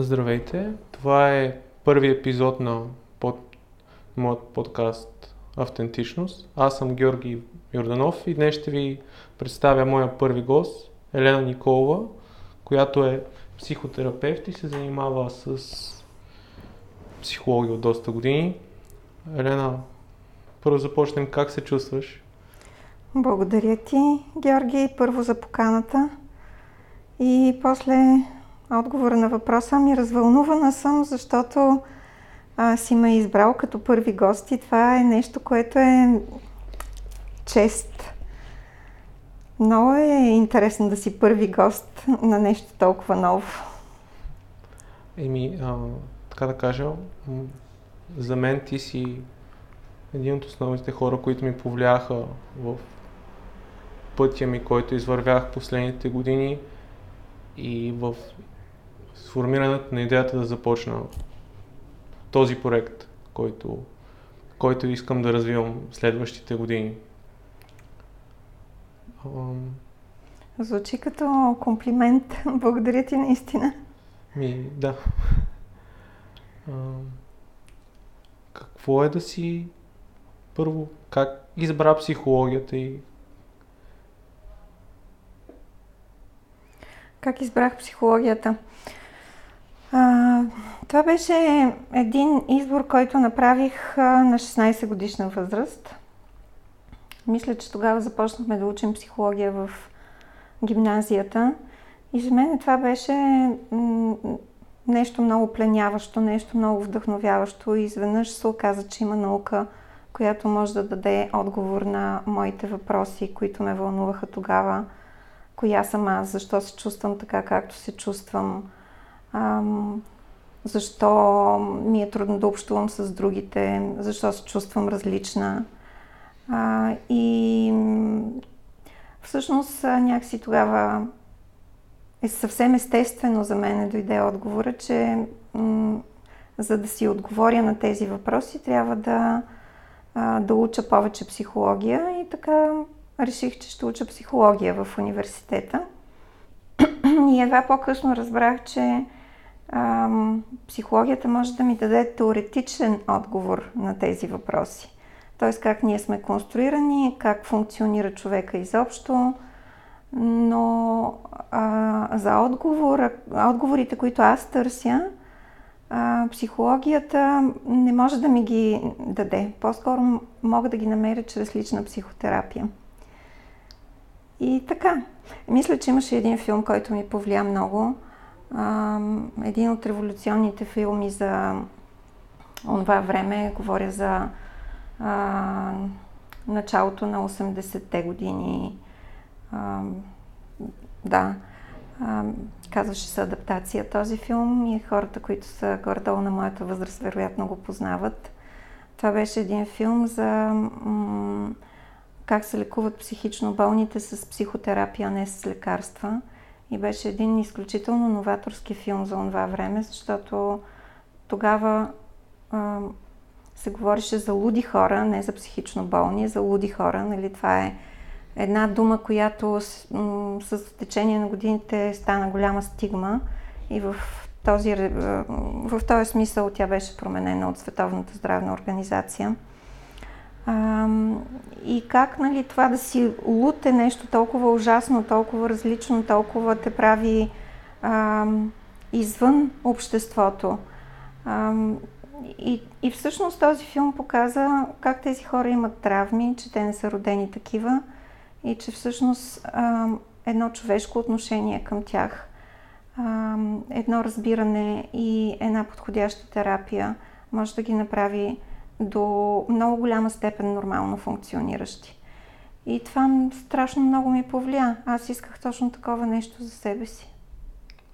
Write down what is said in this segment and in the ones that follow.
Здравейте! Това е първи епизод на под... моят подкаст Автентичност. Аз съм Георги Йорданов и днес ще ви представя моя първи гост, Елена Николова, която е психотерапевт и се занимава с психология от доста години. Елена, първо започнем как се чувстваш? Благодаря ти, Георги, първо за поканата и после отговора на въпроса ми. Развълнувана съм, защото а, си ме избрал като първи гост и това е нещо, което е чест. Много е интересно да си първи гост на нещо толкова ново. Еми, а, така да кажа, за мен ти си един от основните хора, които ми повлияха в пътя ми, който извървях последните години и в сформирането на идеята да започна този проект, който, който искам да развивам следващите години. Звучи като комплимент. Благодаря ти наистина. Ми, да. А, какво е да си първо, как избра психологията и Как избрах психологията? А, това беше един избор, който направих на 16 годишна възраст. Мисля, че тогава започнахме да учим психология в гимназията. И за мен това беше нещо много пленяващо, нещо много вдъхновяващо. И изведнъж се оказа, че има наука, която може да даде отговор на моите въпроси, които ме вълнуваха тогава коя съм аз, защо се чувствам така, както се чувствам, защо ми е трудно да общувам с другите, защо се чувствам различна. А, и всъщност някакси тогава е съвсем естествено за мен дойде отговора, че м- за да си отговоря на тези въпроси, трябва да, а, да уча повече психология и така реших, че ще уча психология в университета. И едва по-късно разбрах, че ам, психологията може да ми даде теоретичен отговор на тези въпроси. Т.е. как ние сме конструирани, как функционира човека изобщо, но а, за отговор, отговорите, които аз търся, а, психологията не може да ми ги даде. По-скоро мога да ги намеря чрез лична психотерапия. И така. Мисля, че имаше един филм, който ми повлия много. Един от революционните филми за това време, говоря за а, началото на 80-те години. А, да, а, казваше се адаптация този филм и хората, които са горе-долу на моята възраст, вероятно го познават. Това беше един филм за м- как се лекуват психично болните с психотерапия, а не с лекарства. И беше един изключително новаторски филм за това време, защото тогава а, се говореше за луди хора, не за психично болни, за луди хора. Нали? Това е една дума, която с, м- с течение на годините стана голяма стигма и в този, в този смисъл тя беше променена от Световната здравна организация. А, и как нали, това да си лут е нещо толкова ужасно, толкова различно, толкова те прави а, извън обществото. А, и, и всъщност този филм показа как тези хора имат травми, че те не са родени такива и че всъщност а, едно човешко отношение към тях, а, едно разбиране и една подходяща терапия може да ги направи до много голяма степен нормално функциониращи. И това страшно много ми повлия. Аз исках точно такова нещо за себе си.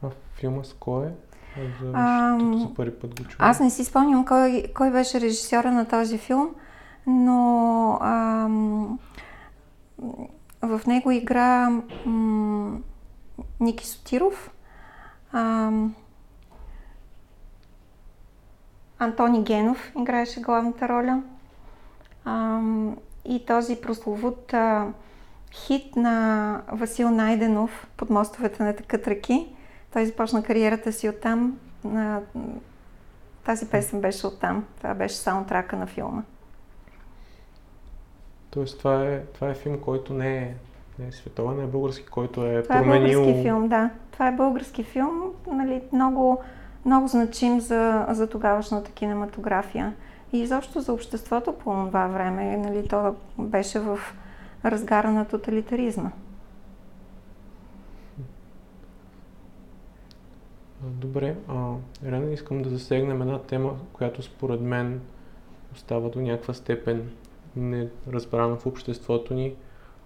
А филма с кой е? За, а, за първи път го Аз не си спомням кой, кой беше режисьора на този филм, но ам, в него игра м, Ники Сотиров. Ам, Антони Генов играеше главната роля. А, и този прословут а, хит на Васил Найденов под мостовете на такът ръки. Той започна кариерата си оттам. на, тази песен беше оттам. Това беше саундтрака на филма. Тоест това е, това е филм, който не е, не е световен, е български, който е това променил... Това е български филм, да. Това е български филм, нали, много, много значим за, за тогавашната кинематография. И изобщо за обществото по това време, нали, то беше в разгара на тоталитаризма. Добре, а, Рена, искам да засегнем една тема, която според мен остава до някаква степен неразбрана в обществото ни.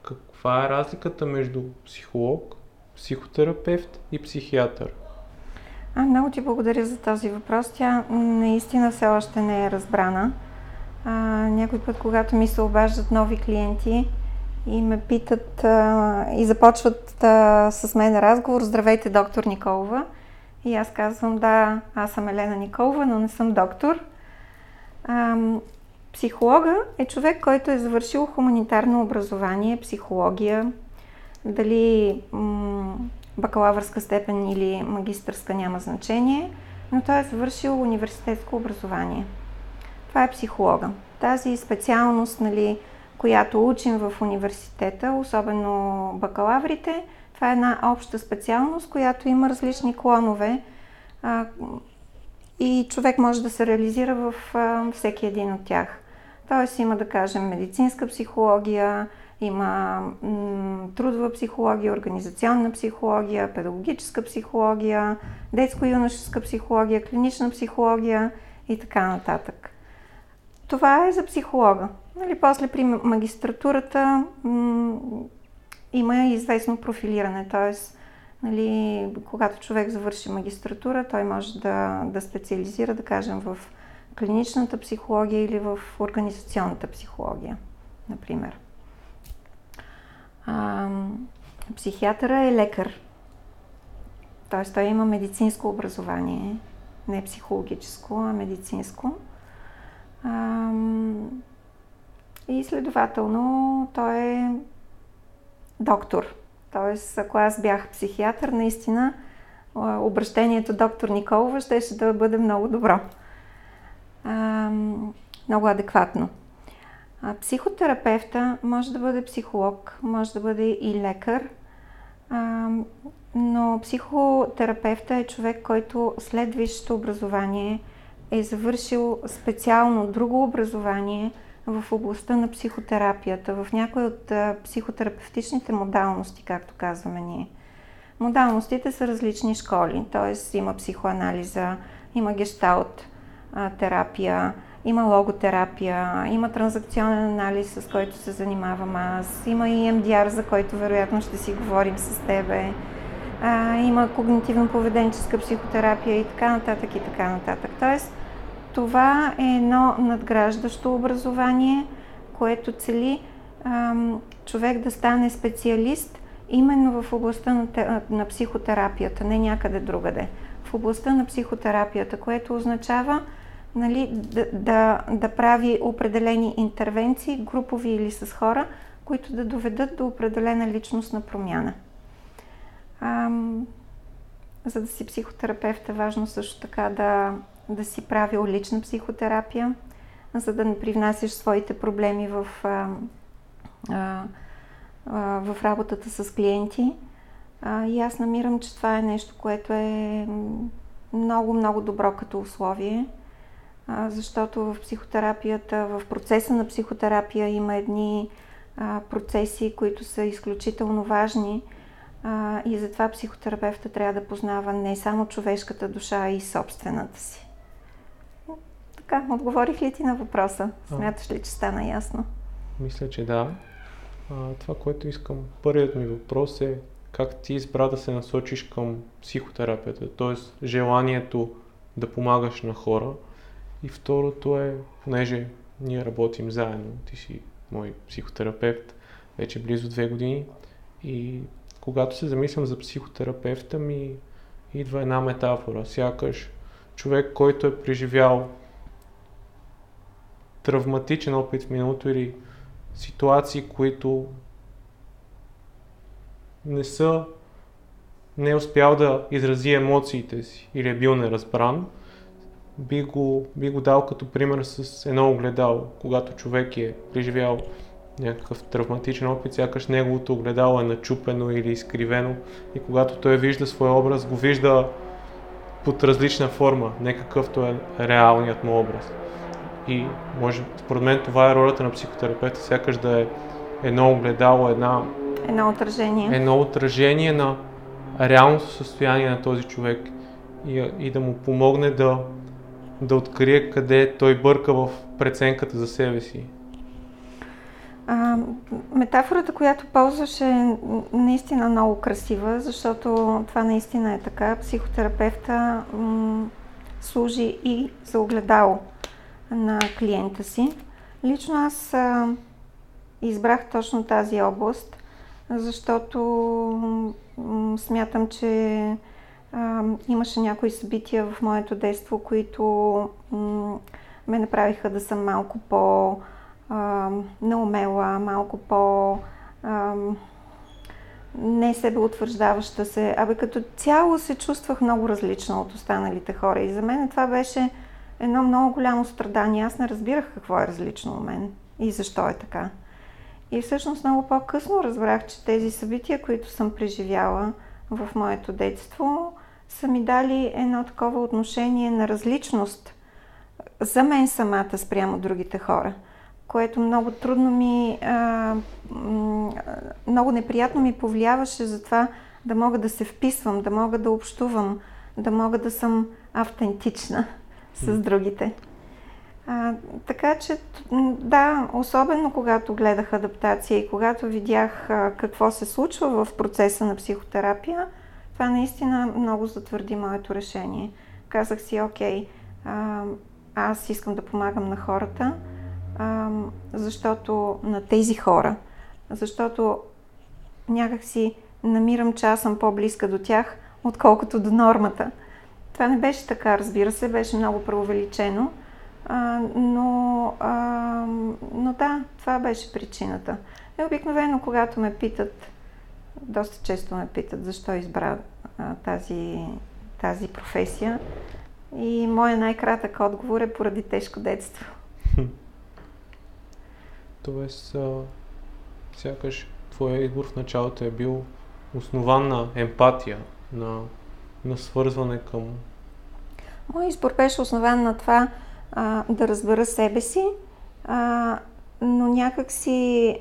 Каква е разликата между психолог, психотерапевт и психиатър? А, много ти благодаря за този въпрос. Тя наистина все още не е разбрана. А, някой път, когато ми се обаждат нови клиенти и ме питат а, и започват а, с мен разговор, здравейте, доктор Николова. И аз казвам, да, аз съм Елена Николова, но не съм доктор. А, психолога е човек, който е завършил хуманитарно образование, психология, дали м- бакалавърска степен или магистърска няма значение, но той е завършил университетско образование. Това е психолога. Тази специалност, нали, която учим в университета, особено бакалаврите, това е една обща специалност, която има различни клонове а, и човек може да се реализира в а, всеки един от тях. Тоест има да кажем медицинска психология, има трудова психология, организационна психология, педагогическа психология, детско-юношеска психология, клинична психология и така нататък. Това е за психолога. Нали, после при магистратурата м- има известно профилиране, т.е. Нали, когато човек завърши магистратура, той може да, да специализира, да кажем, в клиничната психология или в организационната психология, например. А, психиатъра е лекар. Т.е. той има медицинско образование, не психологическо, а медицинско. А, и следователно той е доктор. Тоест, ако аз бях психиатър, наистина обращението доктор Николова щеше да бъде много добро. А, много адекватно. А, психотерапевта може да бъде психолог, може да бъде и лекар, а, но психотерапевта е човек, който след висшето образование е завършил специално друго образование в областта на психотерапията, в някои от психотерапевтичните модалности, както казваме ние. Модалностите са различни школи, т.е. има психоанализа, има гешталт терапия, има логотерапия, има транзакционен анализ, с който се занимавам аз, има и MDR, за който вероятно ще си говорим с тебе, а, има когнитивно-поведенческа психотерапия и така нататък и така нататък. Тоест, това е едно надграждащо образование, което цели ам, човек да стане специалист именно в областта на, на психотерапията, не някъде другаде. В областта на психотерапията, което означава нали, да, да, да прави определени интервенции, групови или с хора, които да доведат до определена личностна промяна. Ам, за да си психотерапевт е важно също така да, да си правил лична психотерапия, за да не привнасяш своите проблеми в, а, а, а, в работата с клиенти. А, и аз намирам, че това е нещо, което е много, много добро като условие защото в психотерапията, в процеса на психотерапия има едни процеси, които са изключително важни и затова психотерапевта трябва да познава не само човешката душа, а и собствената си. Така, отговорих ли ти на въпроса? Смяташ ли, че стана ясно? Мисля, че да. това, което искам, първият ми въпрос е как ти избра да се насочиш към психотерапията, т.е. желанието да помагаш на хора, и второто е, понеже ние работим заедно, ти си мой психотерапевт вече близо две години и когато се замислям за психотерапевта ми идва една метафора, сякаш човек, който е преживял травматичен опит в миналото или ситуации, които не са не е успял да изрази емоциите си или е бил неразбран, би го, би го дал като пример с едно огледало. Когато човек е преживял някакъв травматичен опит, сякаш неговото огледало е начупено или изкривено и когато той вижда своя образ, го вижда под различна форма, не какъвто е реалният му образ. И може, според мен това е ролята на психотерапевта, сякаш да е едно огледало, една... Едно отражение. Едно отражение на реалното състояние на този човек и, и да му помогне да, да открие къде той бърка в преценката за себе си. А, метафората, която ползваш е наистина много красива, защото това наистина е така. Психотерапевта м- служи и за огледало на клиента си. Лично аз а, избрах точно тази област, защото м- смятам, че а, имаше някои събития в моето детство, които ме направиха да съм малко по- неумела, малко по а, не себе утвърждаваща се. Абе като цяло се чувствах много различна от останалите хора и за мен това беше едно много голямо страдание. Аз не разбирах какво е различно от мен и защо е така. И всъщност много по-късно разбрах, че тези събития, които съм преживяла в моето детство, са ми дали едно такова отношение на различност за мен самата спрямо другите хора – което много трудно ми, а, много неприятно ми повлияваше за това да мога да се вписвам, да мога да общувам, да мога да съм автентична с другите. А, така че, да, особено когато гледах адаптация и когато видях а, какво се случва в процеса на психотерапия, това наистина много затвърди моето решение. Казах си, окей, а, аз искам да помагам на хората, а, защото на тези хора, защото някак си намирам, че аз съм по-близка до тях, отколкото до нормата. Това не беше така, разбира се, беше много преувеличено, а, но, а, но да, това беше причината. И обикновено, когато ме питат, доста често ме питат защо избра а, тази, тази професия, и моя най-кратък отговор е поради тежко детство. Тоест, а, сякаш твоя избор в началото е бил основан на емпатия, на, на свързване към... Моят избор беше основан на това а, да разбера себе си, а, но някак си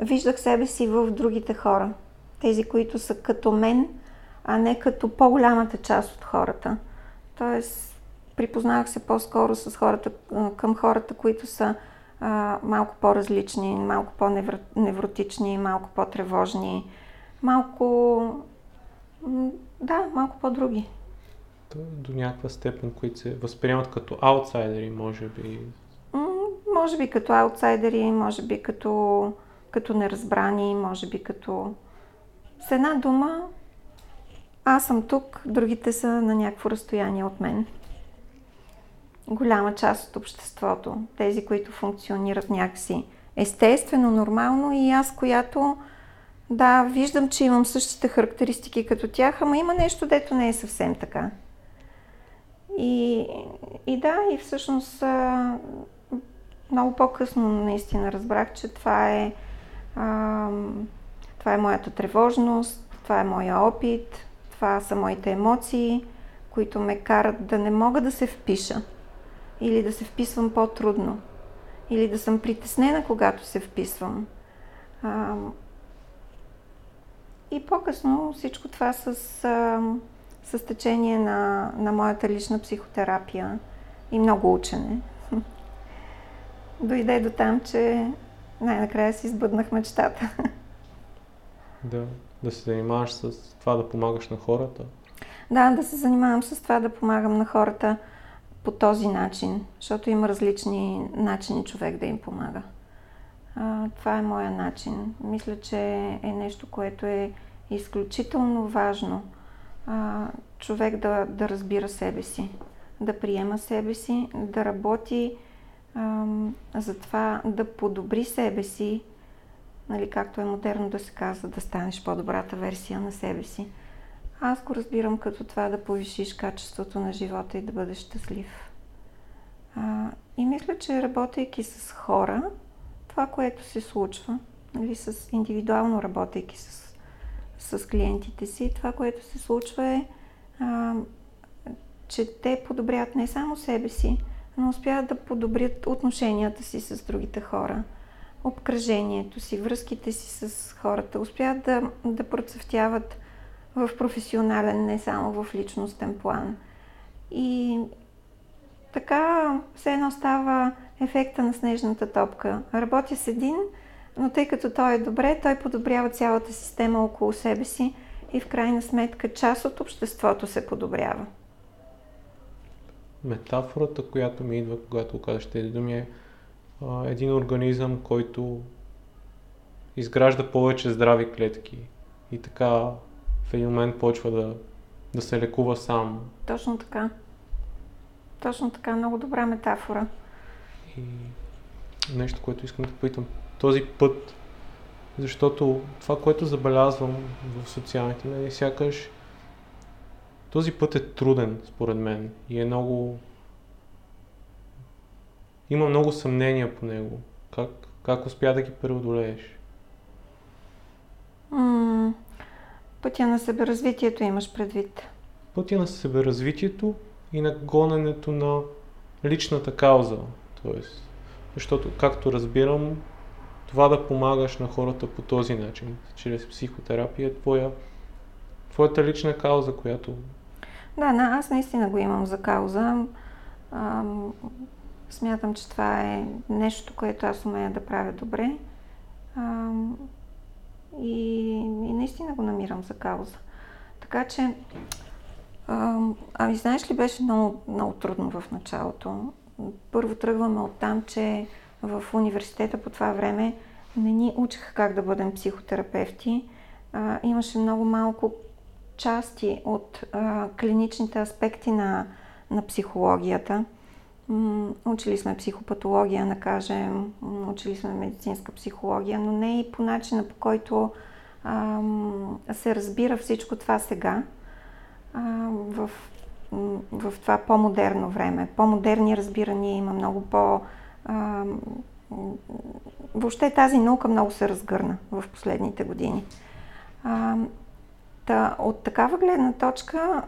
виждах себе си в другите хора. Тези, които са като мен, а не като по-голямата част от хората. Тоест, припознавах се по-скоро с хората, към хората, които са а, малко по-различни, малко по-невротични, малко по-тревожни, малко... Да, малко по-други. До някаква степен, които се възприемат като аутсайдери, може би. може би като аутсайдери, може би като, като неразбрани, може би като... С една дума, аз съм тук, другите са на някакво разстояние от мен голяма част от обществото. Тези, които функционират някакси естествено, нормално и аз, която да, виждам, че имам същите характеристики като тях, ама има нещо, дето не е съвсем така. И, и да, и всъщност много по-късно наистина разбрах, че това е, това е моята тревожност, това е моя опит, това са моите емоции, които ме карат да не мога да се впиша или да се вписвам по-трудно, или да съм притеснена, когато се вписвам. И по-късно всичко това с, с течение на, на моята лична психотерапия и много учене. Дойде до там, че най-накрая си сбъднах мечтата. Да, да се занимаваш с това да помагаш на хората. Да, да се занимавам с това да помагам на хората по този начин, защото има различни начини човек да им помага. А, това е моя начин. Мисля, че е нещо, което е изключително важно. А, човек да, да разбира себе си, да приема себе си, да работи а, за това да подобри себе си нали, както е модерно да се казва, да станеш по-добрата версия на себе си. Аз го разбирам като това да повишиш качеството на живота и да бъдеш щастлив. А, и мисля, че работейки с хора, това, което се случва, нали, с индивидуално работейки с, с клиентите си, това, което се случва е, а, че те подобрят не само себе си, но успяват да подобрят отношенията си с другите хора, обкръжението си, връзките си с хората, успяват да, да процъфтяват в професионален, не само в личностен план. И така все едно става ефекта на снежната топка. Работя с един, но тъй като той е добре, той подобрява цялата система около себе си и в крайна сметка част от обществото се подобрява. Метафората, която ми идва, когато кажеш тези думи е а, един организъм, който изгражда повече здрави клетки и така в един момент почва да, да се лекува сам. Точно така. Точно така, много добра метафора. И нещо, което искам да питам. Този път, защото това, което забелязвам в социалните медии, сякаш този път е труден, според мен, и е много... Има много съмнения по него. Как, как успя да ги преодолееш? М- пътя на себеразвитието имаш предвид. Пътя на себеразвитието и на гоненето на личната кауза. Тоест, защото, както разбирам, това да помагаш на хората по този начин, чрез психотерапия, е твоя, твоята лична кауза, която... Да, на, аз наистина го имам за кауза. Ам, смятам, че това е нещо, което аз умея да правя добре. Ам, и, и наистина го намирам за кауза. Така че, ам, ами знаеш ли, беше много, много трудно в началото. Първо тръгваме от там, че в университета по това време не ни учиха как да бъдем психотерапевти. А, имаше много малко части от а, клиничните аспекти на, на психологията. М- учили сме психопатология, да кажем, учили сме медицинска психология, но не и по начина по който а, се разбира всичко това сега а, в, в това по-модерно време. По-модерни разбирания има много по- въобще тази наука много се разгърна в последните години. А, та, от такава гледна точка,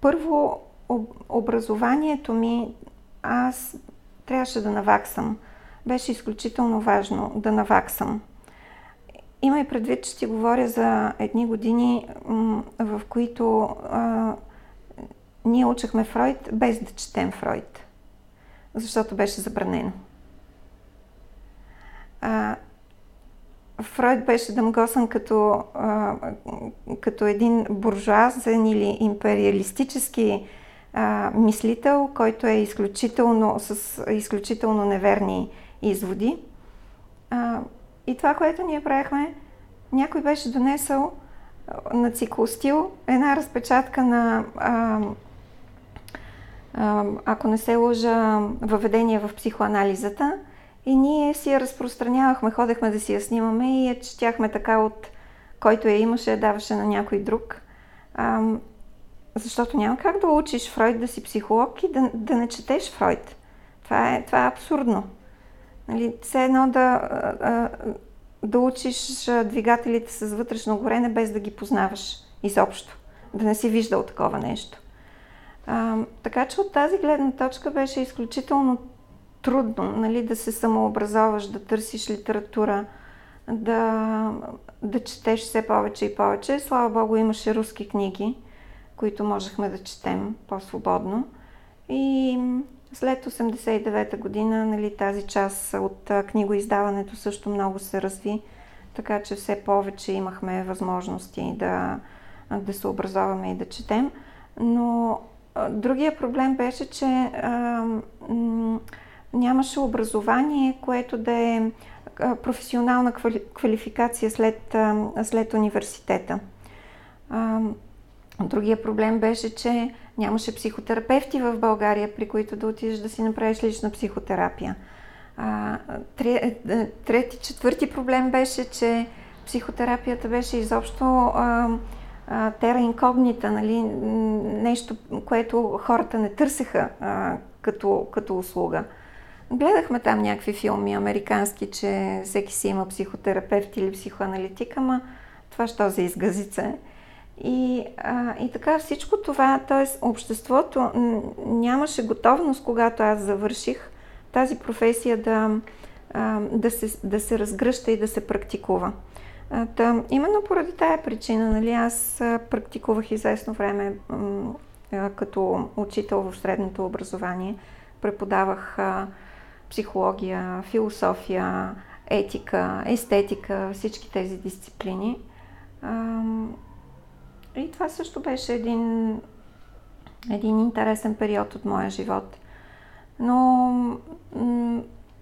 първо об, образованието ми, аз трябваше да наваксам. Беше изключително важно да наваксам. Има и предвид, че ти говоря за едни години, в които а, ние учехме Фройд без да четем Фройд, защото беше забранено. А, Фройд беше дъмгосан като, а, като един буржуазен или империалистически а, мислител, който е изключително, с изключително неверни изводи. А, и това, което ние правихме, някой беше донесъл на циклостил една разпечатка на, а, а, ако не се лъжа, въведение в психоанализата – и ние си я разпространявахме, ходехме да си я снимаме и я четяхме така от който я имаше, я даваше на някой друг. А, защото няма как да учиш Фройд да си психолог и да, да не четеш Фройд. Това е, това е абсурдно. Нали, все едно да, да учиш двигателите с вътрешно горене без да ги познаваш изобщо. Да не си виждал такова нещо. А, така че от тази гледна точка беше изключително трудно нали, да се самообразоваш, да търсиш литература, да, да четеш все повече и повече. Слава Богу, имаше руски книги, които можехме да четем по-свободно. И след 89-та година нали, тази част от книгоиздаването също много се разви, така че все повече имахме възможности да, да се образоваме и да четем. Но другия проблем беше, че а, м- нямаше образование, което да е професионална квалификация след, след университета. Другия проблем беше, че нямаше психотерапевти в България, при които да отидеш да си направиш лична психотерапия. Е, е, трети, четвърти проблем беше, че психотерапията беше изобщо тера инкогнита, нали? нещо, което хората не търсеха а, като, като услуга. Гледахме там някакви филми американски, че всеки си има психотерапевт или психоаналитик, ама това що за изгазица И, а, и така всичко това, т.е. обществото нямаше готовност, когато аз завърших тази професия да, а, да, се, да се разгръща и да се практикува. А, та, именно поради тая причина, нали, аз практикувах известно време а, като учител в средното образование. Преподавах а, психология, философия, етика, естетика, всички тези дисциплини. И това също беше един, един интересен период от моя живот. Но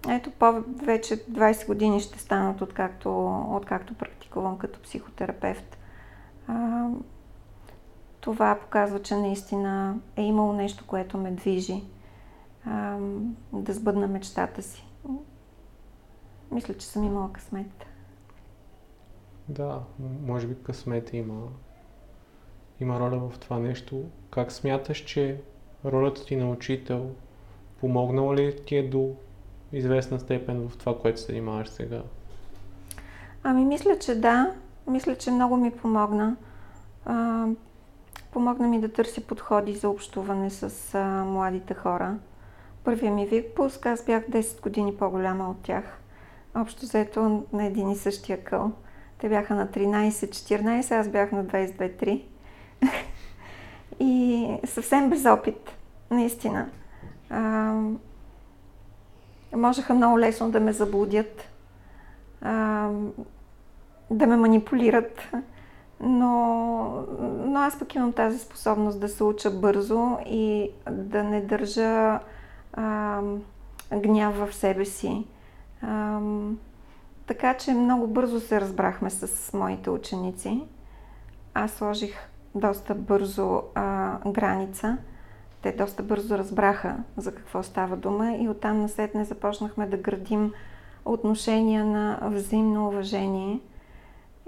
ето по вече 20 години ще станат откакто, откакто практикувам като психотерапевт. Това показва, че наистина е имало нещо, което ме движи а, да сбъдна мечтата си. Мисля, че съм имала късмет. Да, може би късмет има, има роля в това нещо. Как смяташ, че ролята ти на учител помогнала ли ти е до известна степен в това, което се занимаваш сега? Ами мисля, че да. Мисля, че много ми помогна. А, помогна ми да търся подходи за общуване с а, младите хора първия ми випуск, аз бях 10 години по-голяма от тях. Общо заето на един и същия къл. Те бяха на 13-14, аз бях на 22-3. и съвсем без опит, наистина. А, можеха много лесно да ме заблудят, а, да ме манипулират, но, но аз пък имам тази способност да се уча бързо и да не държа а, гняв в себе си. А, така че много бързо се разбрахме с моите ученици. Аз сложих доста бързо а, граница. Те доста бързо разбраха за какво става дума и оттам насетне започнахме да градим отношения на взаимно уважение.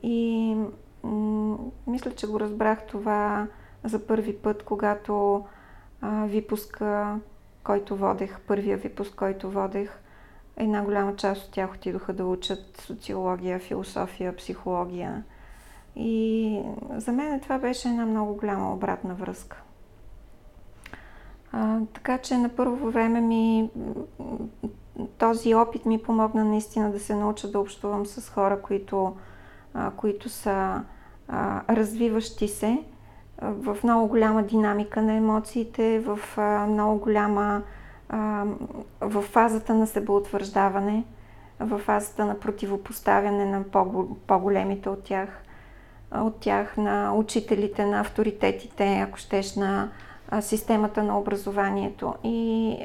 И м- мисля, че го разбрах това за първи път, когато а, випуска който водех, първия випуск, който водех, една голяма част от тях отидоха да учат социология, философия, психология. И за мен това беше една много голяма обратна връзка. А, така че на първо време ми този опит ми помогна наистина да се науча да общувам с хора, които, а, които са а, развиващи се, в много голяма динамика на емоциите, в много голяма в фазата на себеутвърждаване, в фазата на противопоставяне на по-големите от тях, от тях на учителите, на авторитетите, ако щеш, на системата на образованието. И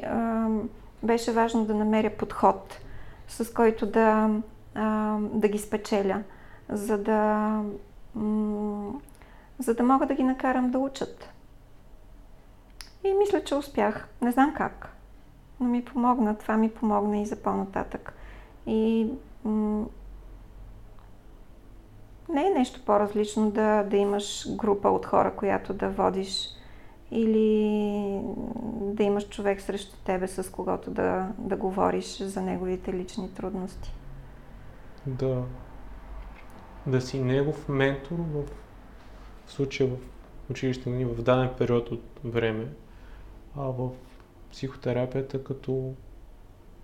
беше важно да намеря подход, с който да, да ги спечеля, за да за да мога да ги накарам да учат. И мисля, че успях. Не знам как, но ми помогна. Това ми помогна и за по-нататък. И м- не е нещо по-различно да, да имаш група от хора, която да водиш или да имаш човек срещу тебе, с когото да, да говориш за неговите лични трудности. Да. Да си негов ментор в случая в училище ни в даден период от време, а в психотерапията като,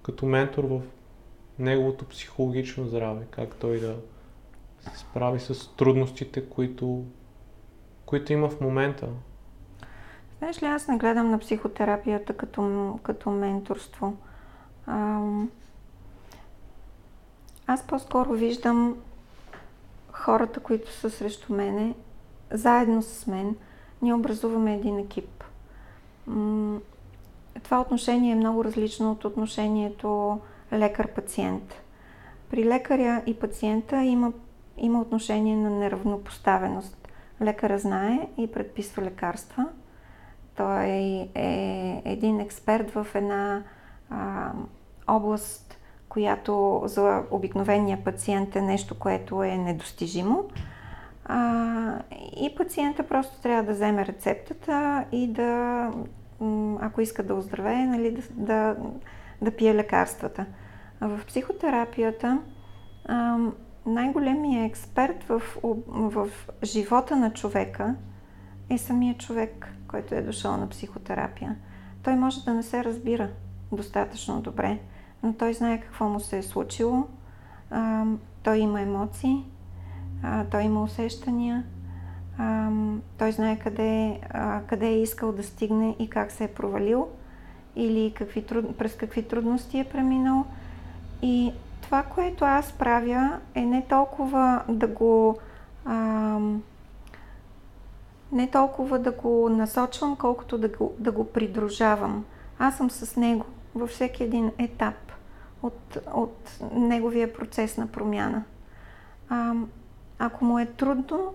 като ментор в неговото психологично здраве, как той да се справи с трудностите, които, които има в момента. Знаеш ли, аз не гледам на психотерапията като, като менторство. аз по-скоро виждам хората, които са срещу мене заедно с мен ние образуваме един екип. Това отношение е много различно от отношението лекар-пациент. При лекаря и пациента има, има отношение на неравнопоставеност. Лекара знае и предписва лекарства. Той е един експерт в една а, област, която за обикновения пациент е нещо, което е недостижимо. А, и пациента просто трябва да вземе рецептата и да, ако иска да оздравее, нали, да, да, да пие лекарствата. В психотерапията най-големият експерт в, в живота на човека е самия човек, който е дошъл на психотерапия. Той може да не се разбира достатъчно добре, но той знае какво му се е случило, а, той има емоции, а, той има усещания, а, той знае къде, а, къде е искал да стигне и как се е провалил или какви, през какви трудности е преминал. И това, което аз правя, е не толкова да го. А, не толкова да го насочвам, колкото да го, да го придружавам. Аз съм с него във всеки един етап от, от неговия процес на промяна. А, ако му е трудно,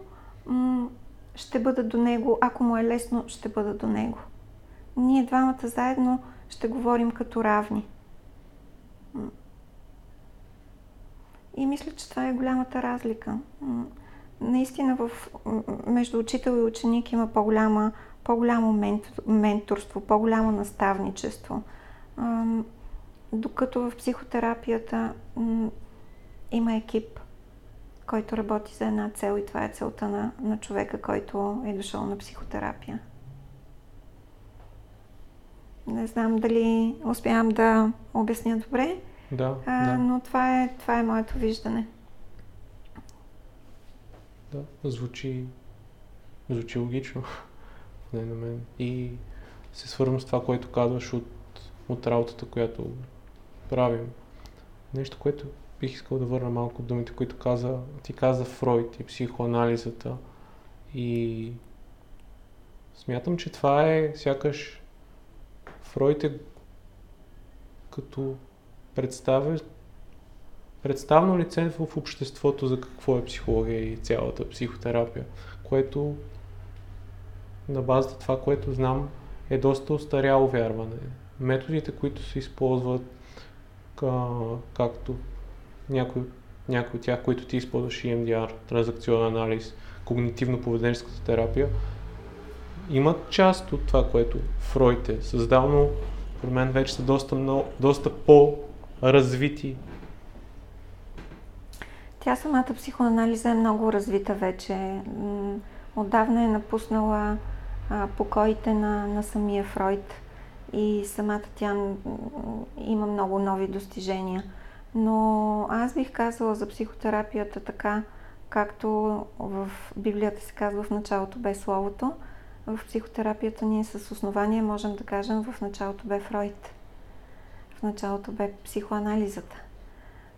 ще бъда до него. Ако му е лесно, ще бъда до него. Ние двамата заедно ще говорим като равни. И мисля, че това е голямата разлика. Наистина в, между учител и ученик има по-голяма, по-голямо менторство, по-голямо наставничество. Докато в психотерапията има екип, който работи за една цел и това е целта на, на човека, който е дошъл на психотерапия. Не знам дали успявам да обясня добре. Да, а, да. Но това е, това е моето виждане. Да, звучи, звучи логично. Не на мен. И се свързвам с това, което казваш от, от работата, която правим. Нещо, което бих искал да върна малко думите, които каза, ти каза Фройд и психоанализата. И смятам, че това е сякаш Фройд е като представя представно лице в обществото за какво е психология и цялата психотерапия, което на базата това, което знам, е доста устаряло вярване. Методите, които се използват, както някои, някои от тях, които ти използваш EMDR, транзакционен анализ, когнитивно-поведенческата терапия, имат част от това, което Фройд е създал, но при мен вече са доста, много, доста по развити? Тя самата психоанализа е много развита вече. Отдавна е напуснала покоите на, на самия Фройд и самата тя има много нови достижения. Но аз бих казала за психотерапията така, както в Библията се казва в началото бе Словото, в психотерапията ние с основание можем да кажем в началото бе Фройд началото бе психоанализата.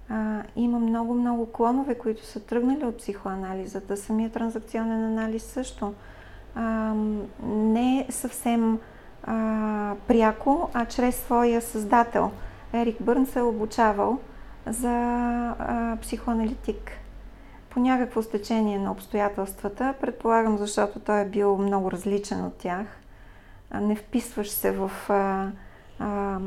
А, има много-много клонове, които са тръгнали от психоанализата. Самият транзакционен анализ също. А, не е съвсем а, пряко, а чрез своя създател. Ерик Бърн се е обучавал за а, психоаналитик. По някакво стечение на обстоятелствата, предполагам, защото той е бил много различен от тях. Не вписваш се в а, а,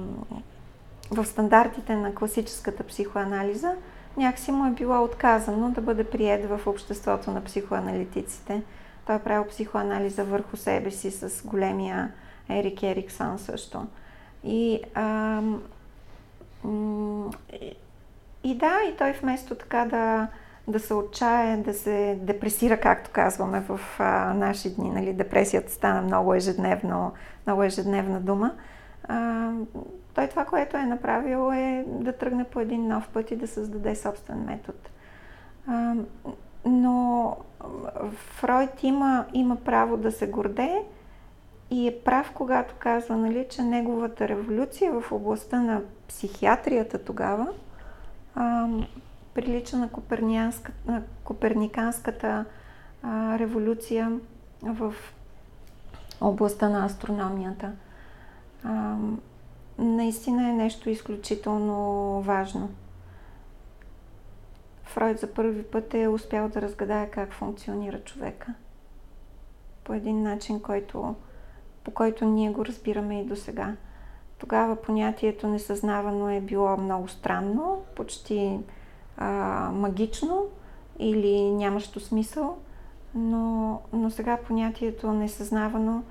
в стандартите на класическата психоанализа, някакси му е било отказано да бъде прият в обществото на психоаналитиците. Той е правил психоанализа върху себе си с големия Ерик Ериксон също. И, а, и да, и той вместо така да, да се отчае, да се депресира, както казваме в а, наши дни, нали, депресията стана много ежедневно, много ежедневна дума, а, той това, което е направил е да тръгне по един нов път и да създаде собствен метод. А, но Фройд има, има право да се гордее и е прав, когато казва, нали, че неговата революция в областта на психиатрията тогава а, прилича на, на коперниканската а, революция в областта на астрономията. А, наистина е нещо изключително важно. Фройд за първи път е успял да разгадае как функционира човека. По един начин, който, по който ние го разбираме и до сега. Тогава понятието несъзнавано е било много странно, почти а, магично или нямащо смисъл, но, но сега понятието несъзнавано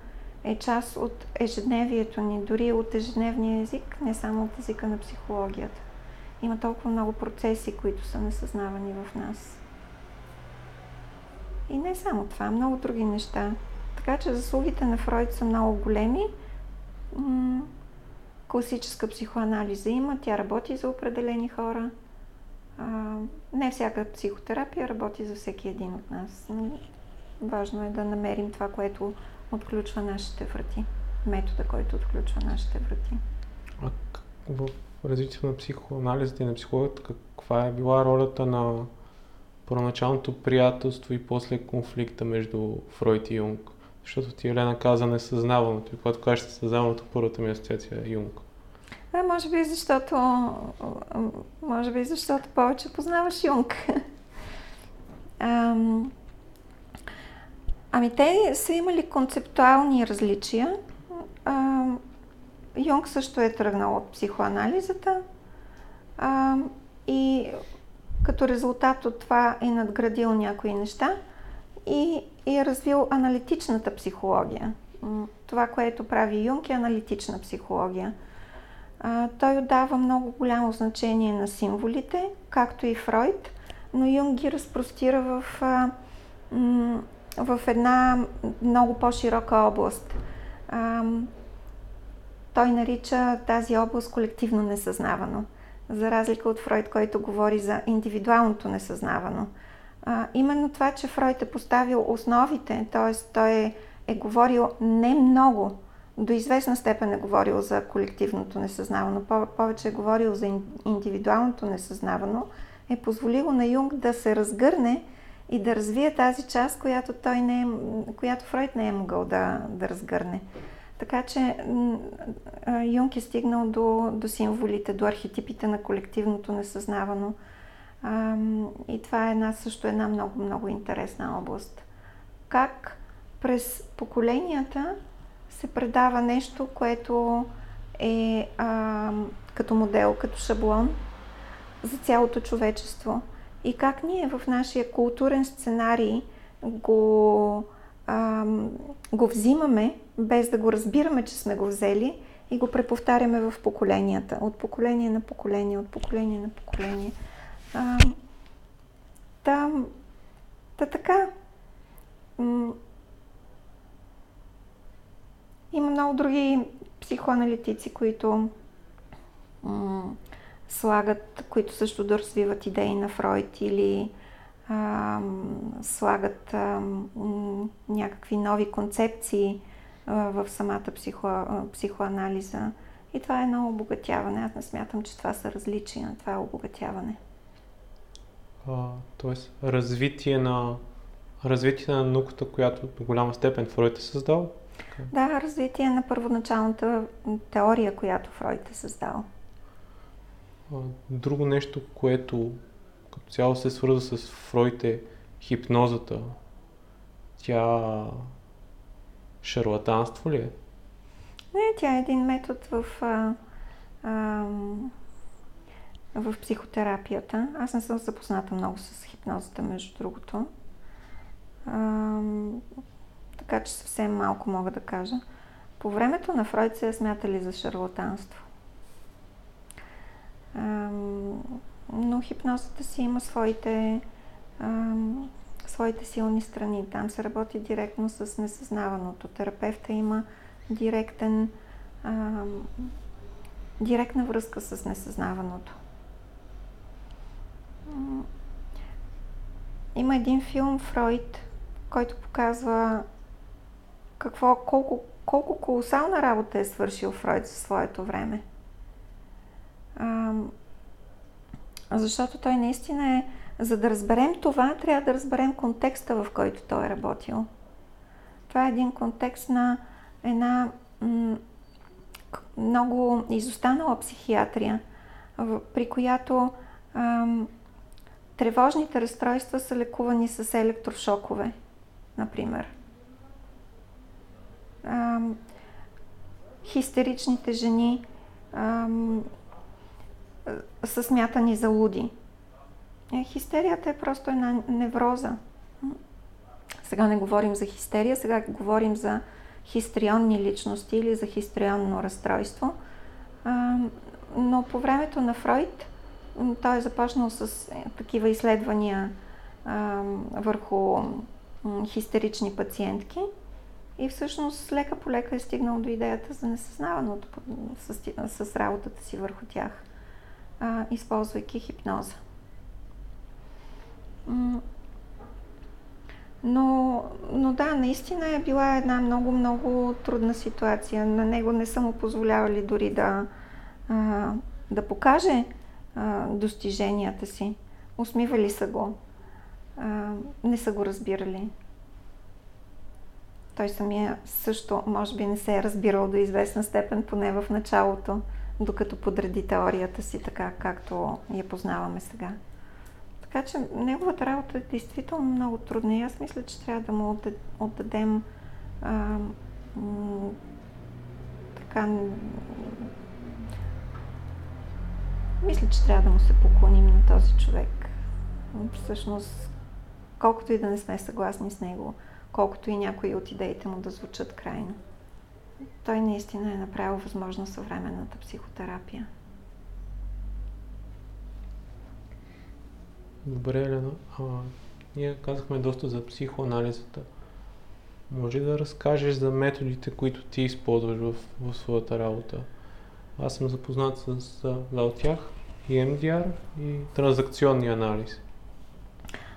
е част от ежедневието ни, дори от ежедневния език, не само от езика на психологията. Има толкова много процеси, които са несъзнавани в нас. И не само това, много други неща. Така че заслугите на Фройд са много големи. Класическа психоанализа има, тя работи за определени хора. не всяка психотерапия работи за всеки един от нас. важно е да намерим това, което отключва нашите врати. Метода, който отключва нашите врати. А в развитието на психоанализата и на психологията, каква е била ролята на първоначалното приятелство и после конфликта между Фройд и Юнг? Защото ти Елена каза несъзнаваното и когато кажеш несъзнаваното, първата ми асоциация е Юнг. А, може би защото, може би защото повече познаваш Юнг. Ам, ами те са имали концептуални различия. Ам, Юнг също е тръгнал от психоанализата ам, и като резултат от това е надградил някои неща и, и е развил аналитичната психология. Това, което прави Юнг е аналитична психология. Той отдава много голямо значение на символите, както и Фройд, но Юнг ги разпростира в, в една много по-широка област. Той нарича тази област колективно несъзнавано за разлика от Фройд, който говори за индивидуалното несъзнавано. А, именно това, че Фройд е поставил основите, т.е. той е, е говорил не много, до известна степен е говорил за колективното несъзнавано, повече е говорил за индивидуалното несъзнавано, е позволило на Юнг да се разгърне и да развие тази част, която, той не е, която Фройд не е могъл да, да разгърне. Така че Юнг е стигнал до, до символите, до архетипите на колективното несъзнавано. И това е една, също една много, много интересна област. Как през поколенията се предава нещо, което е а, като модел, като шаблон за цялото човечество. И как ние в нашия културен сценарий го а, го взимаме, без да го разбираме, че сме го взели и го преповтаряме в поколенията. От поколение на поколение, от поколение на поколение. А, та, та така. Има много други психоаналитици, които слагат, които също да развиват идеи на Фройд или а, слагат а, някакви нови концепции а, в самата психо, психоанализа. И това е едно обогатяване. Аз не смятам, че това са различия. Това е обогатяване. Тоест, развитие на, развитие на науката, която до голяма степен Фройд е създал? Да, развитие на първоначалната теория, която Фройд е създал. Друго нещо, което като цяло се свърза с Фройд е хипнозата. Тя шарлатанство ли е? Не, тя е един метод в, а, а, в психотерапията. Аз не съм запозната много с хипнозата, между другото. А, така че съвсем малко мога да кажа. По времето на Фройд се е смятали за шарлатанство. А, но хипнозата си има своите, а, своите силни страни. Там се работи директно с несъзнаваното. Терапевта има директен, а, директна връзка с несъзнаваното. Има един филм Фройд, който показва какво, колко, колко колосална работа е свършил Фройд за своето време. Защото той наистина е, за да разберем това, трябва да разберем контекста, в който той е работил. Това е един контекст на една много изостанала психиатрия, при която ам, тревожните разстройства са лекувани с електрошокове, например. Ам, хистеричните жени ам, са смятани за луди. Е, хистерията е просто една невроза. Сега не говорим за хистерия, сега говорим за хистрионни личности или за хистрионно разстройство. А, но по времето на Фройд той е започнал с е, такива изследвания а, върху хистерични пациентки и всъщност лека по лека е стигнал до идеята за несъзнаваното с, с работата си върху тях, а, използвайки хипноза. Но, но да, наистина е била една много, много трудна ситуация. На него не са му позволявали дори да, а, да покаже достиженията си. Усмивали са го. А, не са го разбирали. Той самия също, може би, не се е разбирал до известна степен, поне в началото, докато подреди теорията си така, както я познаваме сега. Така че неговата работа е действително много трудна и аз мисля, че трябва да му отдадем а, м- така. Мисля, че трябва да му се поклоним на този човек. Всъщност, колкото и да не сме съгласни с него, колкото и някои от идеите му да звучат крайно. Той наистина е направил възможна съвременната психотерапия. Добре, Елена. А, ние казахме доста за психоанализата. Може да разкажеш за методите, които ти използваш в, в своята работа? Аз съм запознат с два от тях, EMDR и транзакционния анализ.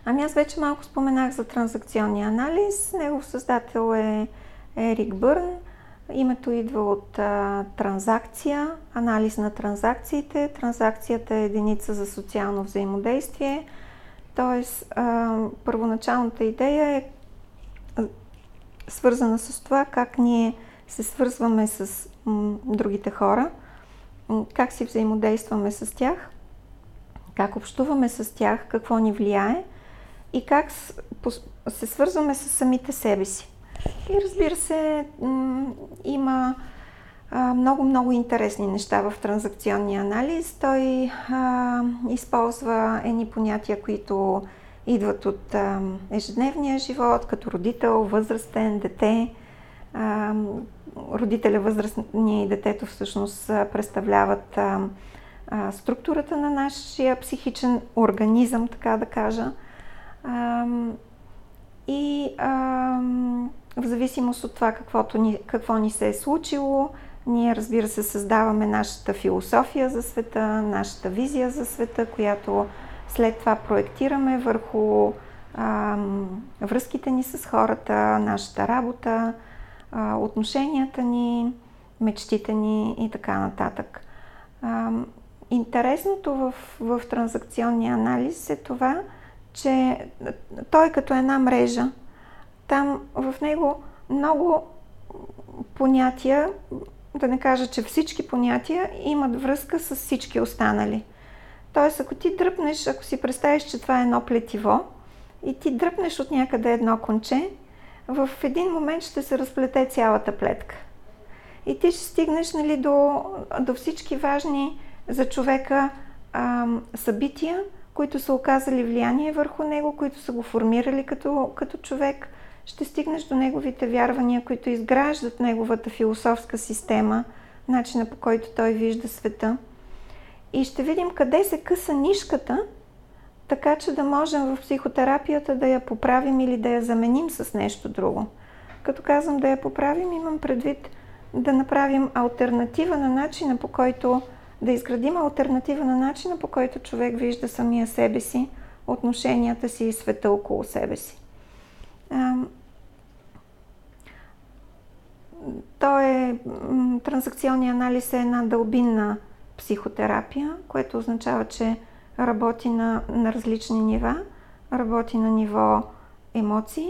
Ами аз вече малко споменах за транзакционния анализ. Негов създател е Ерик Бърн. Името идва от а, транзакция, анализ на транзакциите. Транзакцията е единица за социално взаимодействие. Тоест, а, първоначалната идея е свързана с това как ние се свързваме с м, другите хора, как си взаимодействаме с тях, как общуваме с тях, какво ни влияе и как се свързваме с самите себе си. И разбира се, има много-много интересни неща в транзакционния анализ. Той а, използва едни понятия, които идват от а, ежедневния живот, като родител, възрастен, дете. А, родителя, възрастния и детето всъщност представляват структурата на нашия психичен организъм, така да кажа. И в зависимост от това каквото ни, какво ни се е случило, ние разбира се създаваме нашата философия за света, нашата визия за света, която след това проектираме върху връзките ни с хората, нашата работа, отношенията ни, мечтите ни и така нататък. Интересното в, в транзакционния анализ е това, че той като една мрежа. Там в него много понятия, да не кажа, че всички понятия имат връзка с всички останали. Тоест, ако ти дръпнеш, ако си представиш, че това е едно плетиво и ти дръпнеш от някъде едно конче, в един момент ще се разплете цялата плетка. И ти ще стигнеш нали, до, до всички важни за човека ам, събития, които са оказали влияние върху него, които са го формирали като, като човек. Ще стигнеш до неговите вярвания, които изграждат неговата философска система, начина по който той вижда света. И ще видим къде се къса нишката, така че да можем в психотерапията да я поправим или да я заменим с нещо друго. Като казвам да я поправим, имам предвид да направим альтернатива на начина по който да изградим альтернатива на начина по който човек вижда самия себе си, отношенията си и света около себе си. То е, транзакционният анализ е една дълбинна психотерапия, което означава, че работи на, на различни нива. Работи на ниво емоции,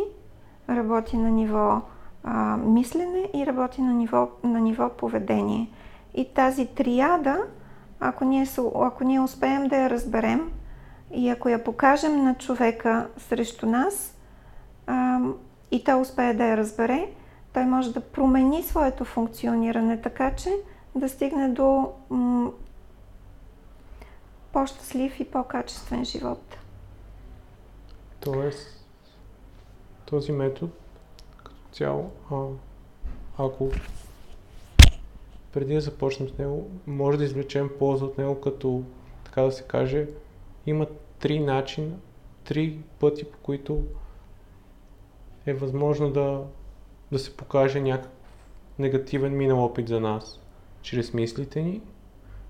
работи на ниво а, мислене и работи на ниво, на ниво поведение. И тази триада ако ние, ако ние успеем да я разберем и ако я покажем на човека срещу нас а, и той успее да я разбере, той може да промени своето функциониране така, че да стигне до по-щастлив и по-качествен живот. Тоест, този метод като цяло, а, ако преди да започнем с него, може да извлечем полза от него, като, така да се каже, има три начина, три пъти, по които е възможно да, да се покаже някакъв негативен минал опит за нас. Чрез мислите ни,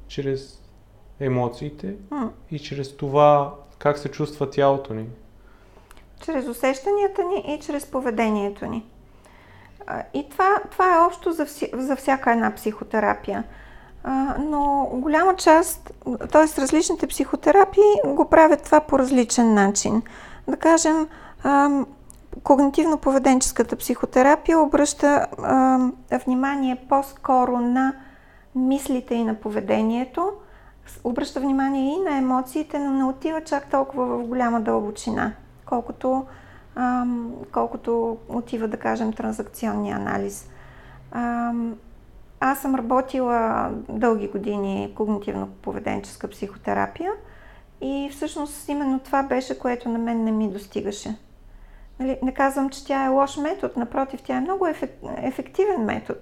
чрез емоциите М. и чрез това как се чувства тялото ни. Чрез усещанията ни и чрез поведението ни. И това, това е общо за, вси, за всяка една психотерапия. Но голяма част, т.е. различните психотерапии го правят това по различен начин. Да кажем, когнитивно-поведенческата психотерапия обръща внимание по-скоро на мислите и на поведението, обръща внимание и на емоциите, но не отива чак толкова в голяма дълбочина, колкото, ам, колкото отива, да кажем, транзакционния анализ. Ам, аз съм работила дълги години когнитивно-поведенческа психотерапия и всъщност именно това беше, което на мен не ми достигаше. Нали, не казвам, че тя е лош метод, напротив, тя е много ефек, ефективен метод.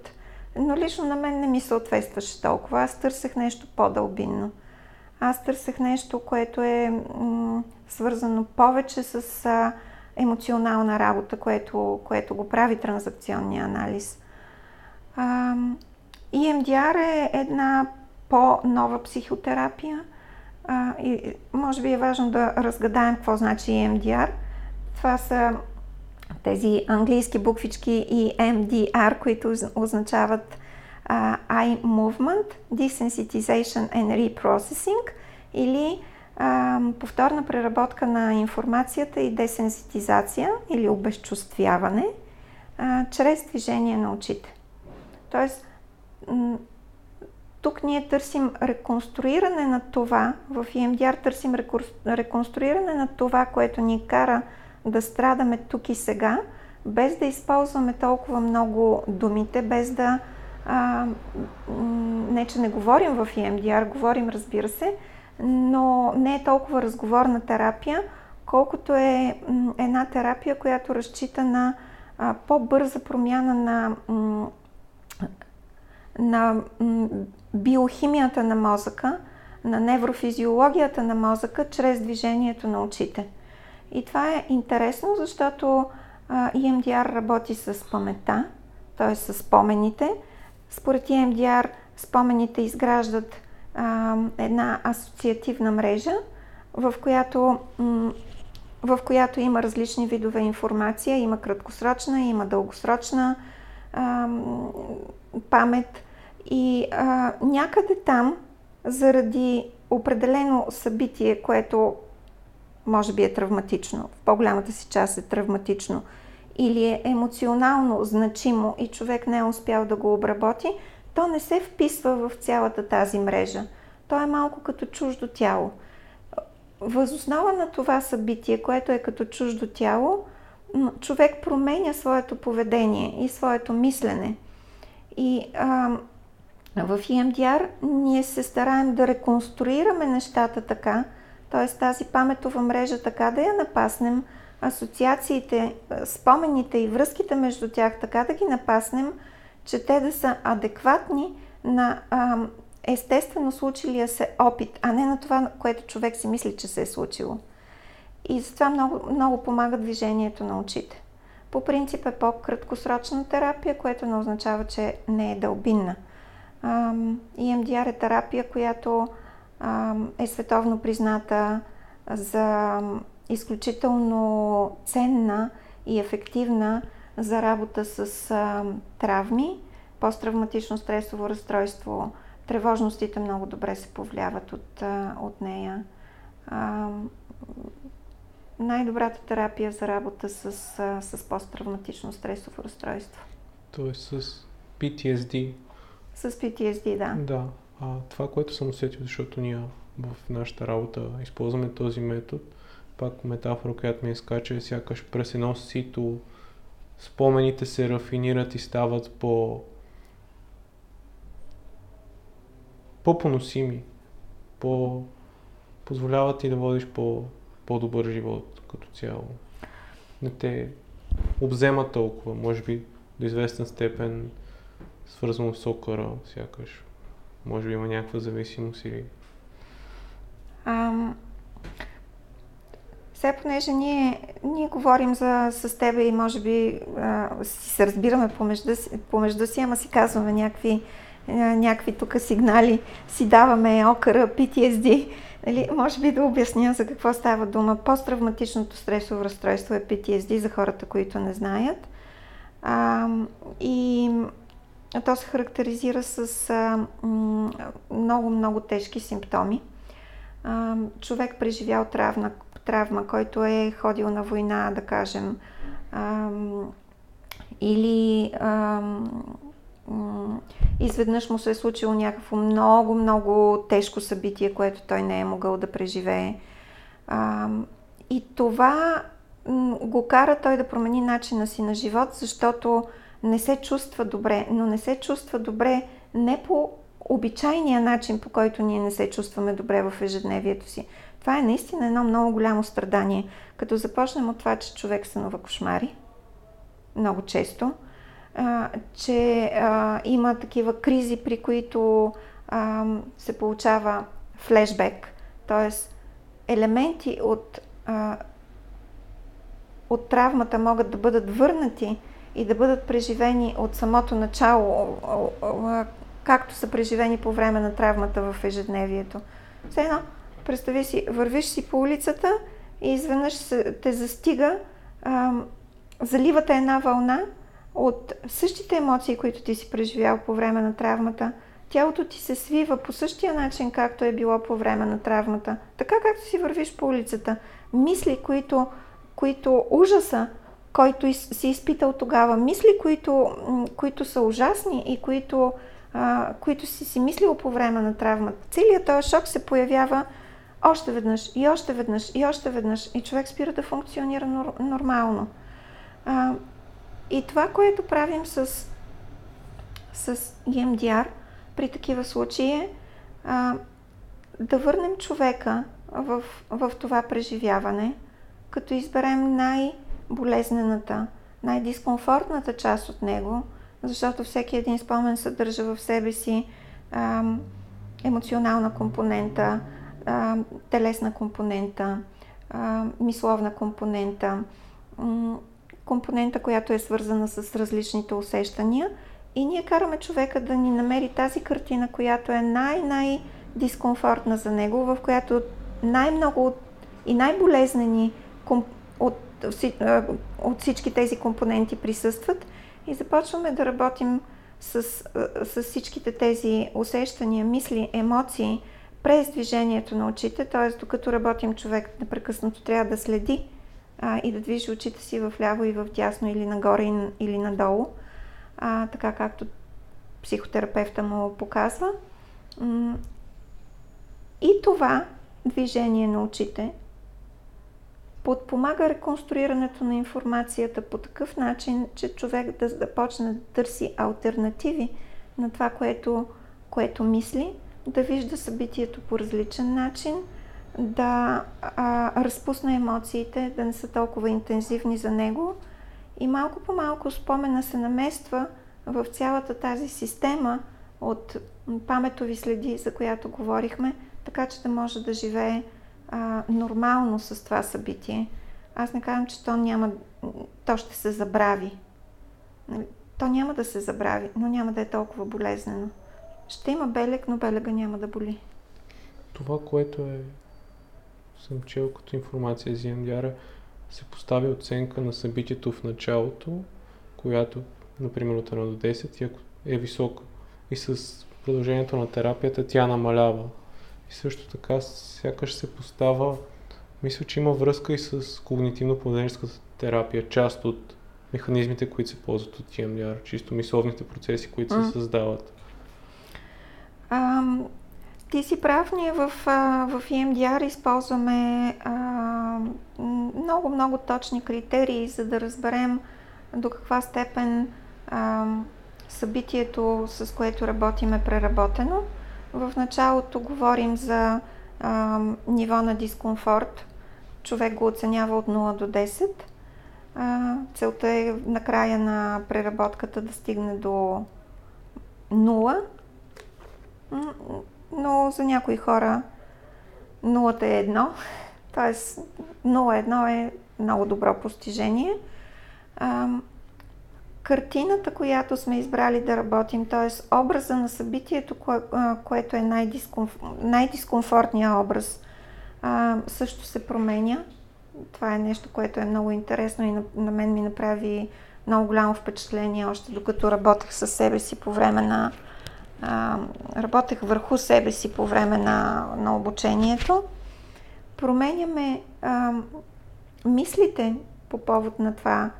Но лично на мен не ми съответстваше толкова. Аз търсех нещо по-дълбинно. Аз търсех нещо, което е м- свързано повече с а, емоционална работа, което, което го прави транзакционния анализ. А, EMDR е една по-нова психотерапия. А, и може би е важно да разгадаем какво значи EMDR. Това са тези английски буквички EMDR, които означават а, Eye Movement, Desensitization and Reprocessing или а, повторна преработка на информацията и десенситизация или обезчувствяване а, чрез движение на очите. Тоест, тук ние търсим реконструиране на това, в EMDR търсим реконструиране на това, което ни кара да страдаме тук и сега, без да използваме толкова много думите, без да. А, не, че не говорим в EMDR, говорим, разбира се, но не е толкова разговорна терапия, колкото е една терапия, която разчита на а, по-бърза промяна на, на биохимията на мозъка, на неврофизиологията на мозъка, чрез движението на очите. И това е интересно, защото EMDR работи с паметта, т.е. с спомените. Според EMDR спомените изграждат а, една асоциативна мрежа, в която, в която има различни видове информация. Има краткосрочна, има дългосрочна а, памет. И а, някъде там, заради определено събитие, което може би е травматично, в по-голямата си част е травматично, или е емоционално значимо и човек не е успял да го обработи, то не се вписва в цялата тази мрежа. То е малко като чуждо тяло. Възоснова на това събитие, което е като чуждо тяло, човек променя своето поведение и своето мислене. И а, в EMDR ние се стараем да реконструираме нещата така, т.е. тази паметова мрежа така да я напаснем, асоциациите, спомените и връзките между тях така да ги напаснем, че те да са адекватни на а, естествено случилия се опит, а не на това, което човек си мисли, че се е случило. И затова много, много помага движението на очите. По принцип е по-краткосрочна терапия, което не означава, че не е дълбинна. EMDR е терапия, която е световно призната за изключително ценна и ефективна за работа с ам, травми, посттравматично стресово разстройство, тревожностите много добре се повлияват от, а, от нея. Ам, най-добрата терапия за работа с, а, с посттравматично стресово разстройство. Тоест с PTSD. С PTSD, да. Да. А, това, което съм усетил, защото ние в нашата работа използваме този метод, пак метафора, която ми изкача, е сякаш през едно сито спомените се рафинират и стават по по-поносими, по... позволяват ти да водиш по, по-добър живот като цяло. Не те обзема толкова, може би до известен степен свързано с окъра, сякаш. Може би има някаква зависимост или... Ам... Сега, понеже ние, ние говорим за, с тебе и може би а, си се разбираме помежду помежду си, ама си казваме някакви, а, някакви тук сигнали, си даваме окъра, PTSD. Нали, може би да обясня за какво става дума. Посттравматичното стресово разстройство е PTSD за хората, които не знаят. А, и то се характеризира с много-много тежки симптоми. А, човек преживял травма, травма, който е ходил на война, да кажем, а, или а, изведнъж му се е случило някакво много, много тежко събитие, което той не е могъл да преживее. А, и това го кара той да промени начина си на живот, защото не се чувства добре, но не се чувства добре не по обичайния начин, по който ние не се чувстваме добре в ежедневието си. Това е наистина едно много голямо страдание. Като започнем от това, че човек сънува кошмари, много често, а, че а, има такива кризи, при които а, се получава флешбек, т.е. елементи от, а, от травмата могат да бъдат върнати и да бъдат преживени от самото начало, както са преживени по време на травмата в ежедневието. Все едно, представи си, вървиш си по улицата и изведнъж те застига, ам, заливате една вълна от същите емоции, които ти си преживял по време на травмата. Тялото ти се свива по същия начин, както е било по време на травмата. Така както си вървиш по улицата. Мисли, които, които ужаса, който си изпитал тогава, мисли, които, които са ужасни и които, а, които си си мислил по време на травмата. Целият този шок се появява още веднъж и още веднъж и още веднъж и човек спира да функционира нор, нормално. А, и това, което правим с, с EMDR при такива случаи е а, да върнем човека в, в това преживяване, като изберем най- най-болезнената, най-дискомфортната част от него, защото всеки един спомен съдържа в себе си а, емоционална компонента, а, телесна компонента, а, мисловна компонента, компонента, която е свързана с различните усещания. И ние караме човека да ни намери тази картина, която е най-най-дискомфортна за него, в която най-много и най-болезнени от от всички тези компоненти присъстват и започваме да работим с, с всичките тези усещания, мисли, емоции през движението на очите, т.е. докато работим човек непрекъснато трябва да следи а, и да движи очите си в ляво и в дясно или нагоре или надолу, а, така както психотерапевта му показва. И това движение на очите подпомага реконструирането на информацията по такъв начин, че човек да започне да търси альтернативи на това, което, което мисли, да вижда събитието по различен начин, да а, разпусне емоциите, да не са толкова интензивни за него и малко по малко спомена се намества в цялата тази система от паметови следи, за която говорихме, така че да може да живее а, нормално с това събитие. Аз не казвам, че то няма, то ще се забрави. Нали? То няма да се забрави, но няма да е толкова болезнено. Ще има белег, но белега няма да боли. Това, което е съм чел като информация за EMDR, се постави оценка на събитието в началото, която, например, от 1 до 10, и ако е висока и с продължението на терапията, тя намалява и също така сякаш се постава, мисля, че има връзка и с когнитивно-поведенческата терапия, част от механизмите, които се ползват от TMDR, чисто мисловните процеси, които се създават. А, ти си прав, ние в, в EMDR използваме много-много точни критерии, за да разберем до каква степен а, събитието, с което работим е преработено В началото говорим за а, ниво на дискомфорт. Човек го оценява от 0 до 10. А, целта е на края на преработката да стигне до 0. Но за някои хора нулата е едно, т.е. 0-1 е много добро постижение. Картината, която сме избрали да работим, т.е. образа на събитието, което е най-дискомф... най-дискомфортният образ, също се променя. Това е нещо, което е много интересно и на, на мен ми направи много голямо впечатление, още докато работех със себе си по време на. Работех върху себе си по време на, на обучението. Променяме а, мислите по повод на това,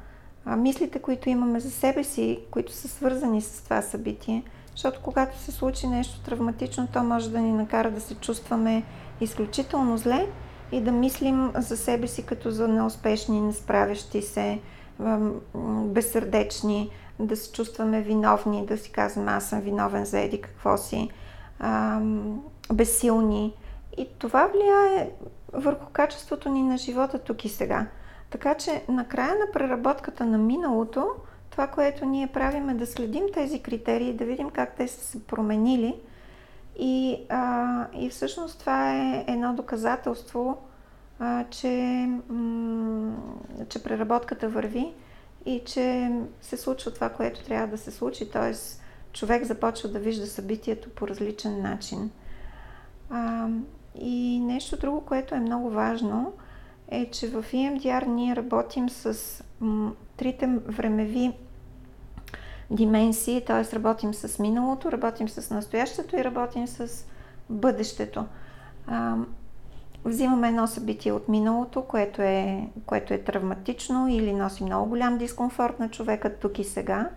а, мислите, които имаме за себе си, които са свързани с това събитие. Защото когато се случи нещо травматично, то може да ни накара да се чувстваме изключително зле и да мислим за себе си като за неуспешни, несправящи се, безсърдечни, да се чувстваме виновни, да си казваме аз съм виновен за еди какво си, безсилни. И това влияе върху качеството ни на живота тук и сега. Така че на края на преработката на миналото, това, което ние правим е да следим тези критерии, да видим как те са се променили. И, а, и всъщност това е едно доказателство, а, че, м- че преработката върви и че се случва това, което трябва да се случи. Т.е. човек започва да вижда събитието по различен начин. А, и нещо друго, което е много важно, е, че в EMDR ние работим с м, трите времеви дименсии, т.е. работим с миналото, работим с настоящето и работим с бъдещето. А, взимаме едно събитие от миналото, което е, което е травматично или носи много голям дискомфорт на човека тук и сега.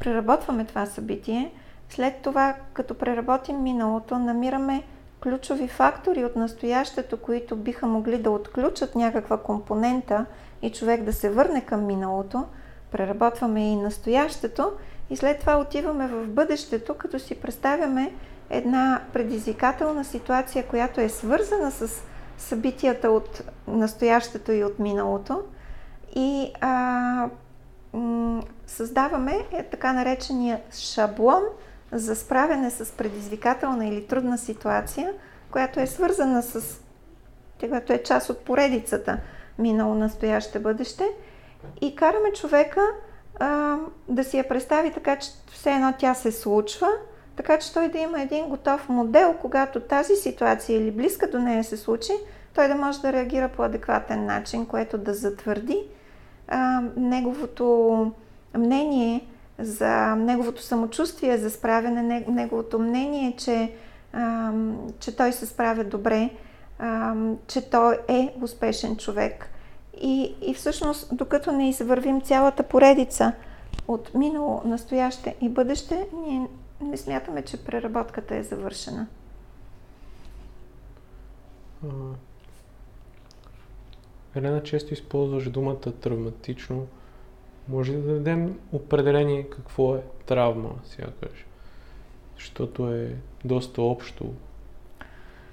Преработваме това събитие. След това, като преработим миналото, намираме ключови фактори от настоящето, които биха могли да отключат някаква компонента и човек да се върне към миналото, преработваме и настоящето и след това отиваме в бъдещето, като си представяме една предизвикателна ситуация, която е свързана с събитията от настоящето и от миналото. И а, м- създаваме е, така наречения шаблон – за справяне с предизвикателна или трудна ситуация, която е свързана с, която е част от поредицата минало, настояще, бъдеще. И караме човека а, да си я представи така, че все едно тя се случва, така че той да има един готов модел, когато тази ситуация или близка до нея се случи, той да може да реагира по адекватен начин, което да затвърди а, неговото мнение за неговото самочувствие, за справяне, неговото мнение, че, а, че той се справя добре, а, че той е успешен човек. И, и всъщност, докато не извървим цялата поредица от минало, настояще и бъдеще, ние не смятаме, че преработката е завършена. Елена, често използваш думата травматично. Може да дадем определение какво е травма, сякаш, защото е доста общо.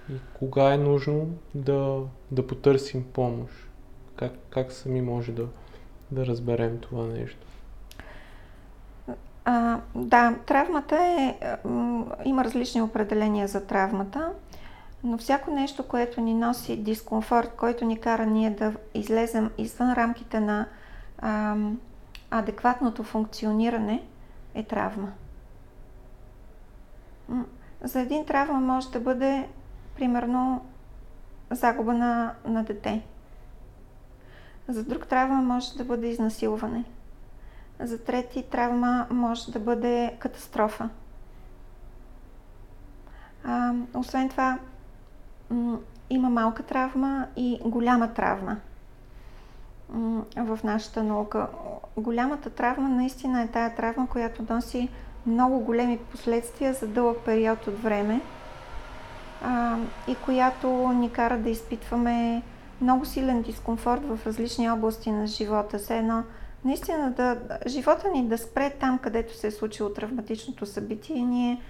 И кога е нужно да, да потърсим помощ? Как, как сами може да, да разберем това нещо? А, да, травмата е. Има различни определения за травмата, но всяко нещо, което ни носи дискомфорт, който ни кара ние да излезем извън рамките на адекватното функциониране е травма. За един травма може да бъде, примерно, загуба на, на дете. За друг травма може да бъде изнасилване. За трети травма може да бъде катастрофа. А, освен това, има малка травма и голяма травма в нашата наука. Голямата травма наистина е тая травма, която носи много големи последствия за дълъг период от време а, и която ни кара да изпитваме много силен дискомфорт в различни области на живота. Все едно, наистина, да, живота ни да спре там, където се е случило травматичното събитие ние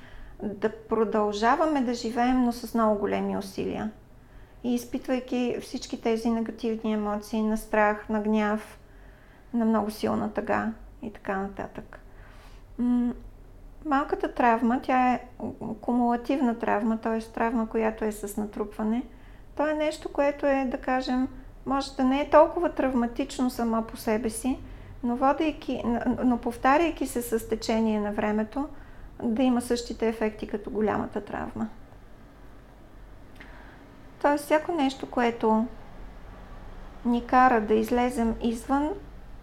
да продължаваме да живеем, но с много големи усилия. И изпитвайки всички тези негативни емоции на страх, на гняв, на много силна тъга и така нататък. Малката травма, тя е кумулативна травма, т.е. травма, която е с натрупване. То е нещо, което е, да кажем, може да не е толкова травматично само по себе си, но, водейки, но повтаряйки се с течение на времето, да има същите ефекти като голямата травма. Тоест, всяко нещо, което ни кара да излезем извън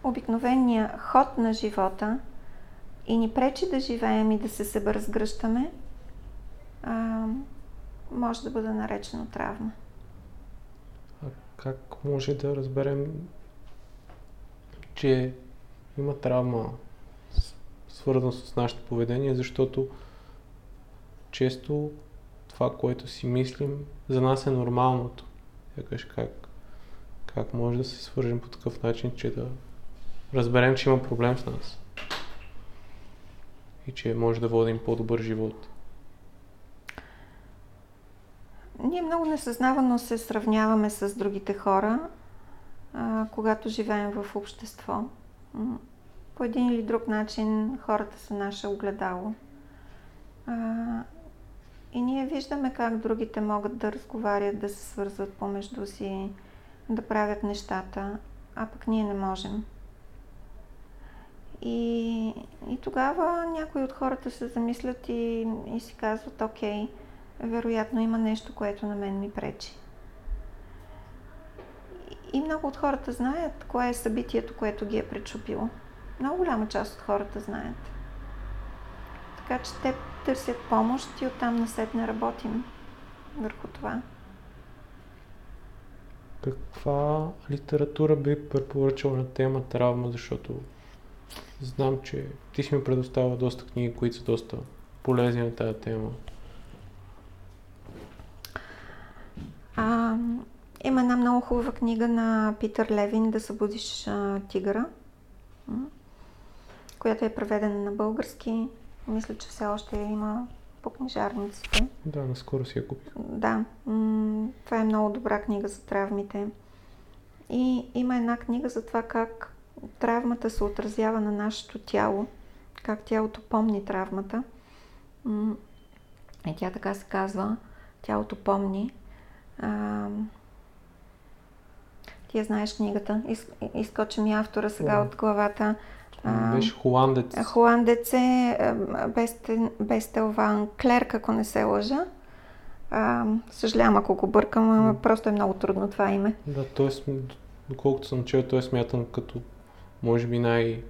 обикновения ход на живота и ни пречи да живеем и да се събразгръщаме, може да бъде наречено травма. А как може да разберем, че има травма свързана с нашето поведение, защото често това, което си мислим, за нас е нормалното. Якаш как, как може да се свържем по такъв начин, че да разберем, че има проблем с нас и че може да водим по-добър живот. Ние много несъзнавано се сравняваме с другите хора, а, когато живеем в общество. По един или друг начин хората са наше огледало. А, и ние виждаме как другите могат да разговарят, да се свързват помежду си, да правят нещата, а пък ние не можем. И, и тогава някои от хората се замислят и, и си казват, окей, вероятно има нещо, което на мен ми пречи. И много от хората знаят кое е събитието, което ги е пречупило. Много голяма част от хората знаят. Така че те търсят помощ и оттам насетне работим върху това. Каква литература би препоръчал на тема травма, защото знам, че ти си ми предоставя доста книги, които са доста полезни на тази тема. А, има една много хубава книга на Питър Левин Да събудиш тигъра, която е преведена на български. Мисля, че все още има по книжарниците. Да, наскоро си я купих. Да, това е много добра книга за травмите. И има една книга за това как травмата се отразява на нашето тяло, как тялото помни травмата. И тя така се казва, тялото помни. Ти знаеш книгата, Из, изкочи ми автора сега yeah. от главата. Беше холандец. Холандец е Бестел Ван Клерк, ако не се лъжа. А, съжалявам, ако го бъркам, mm. просто е много трудно това име. Да, т.е. доколкото съм чел, той е смятан като може би най-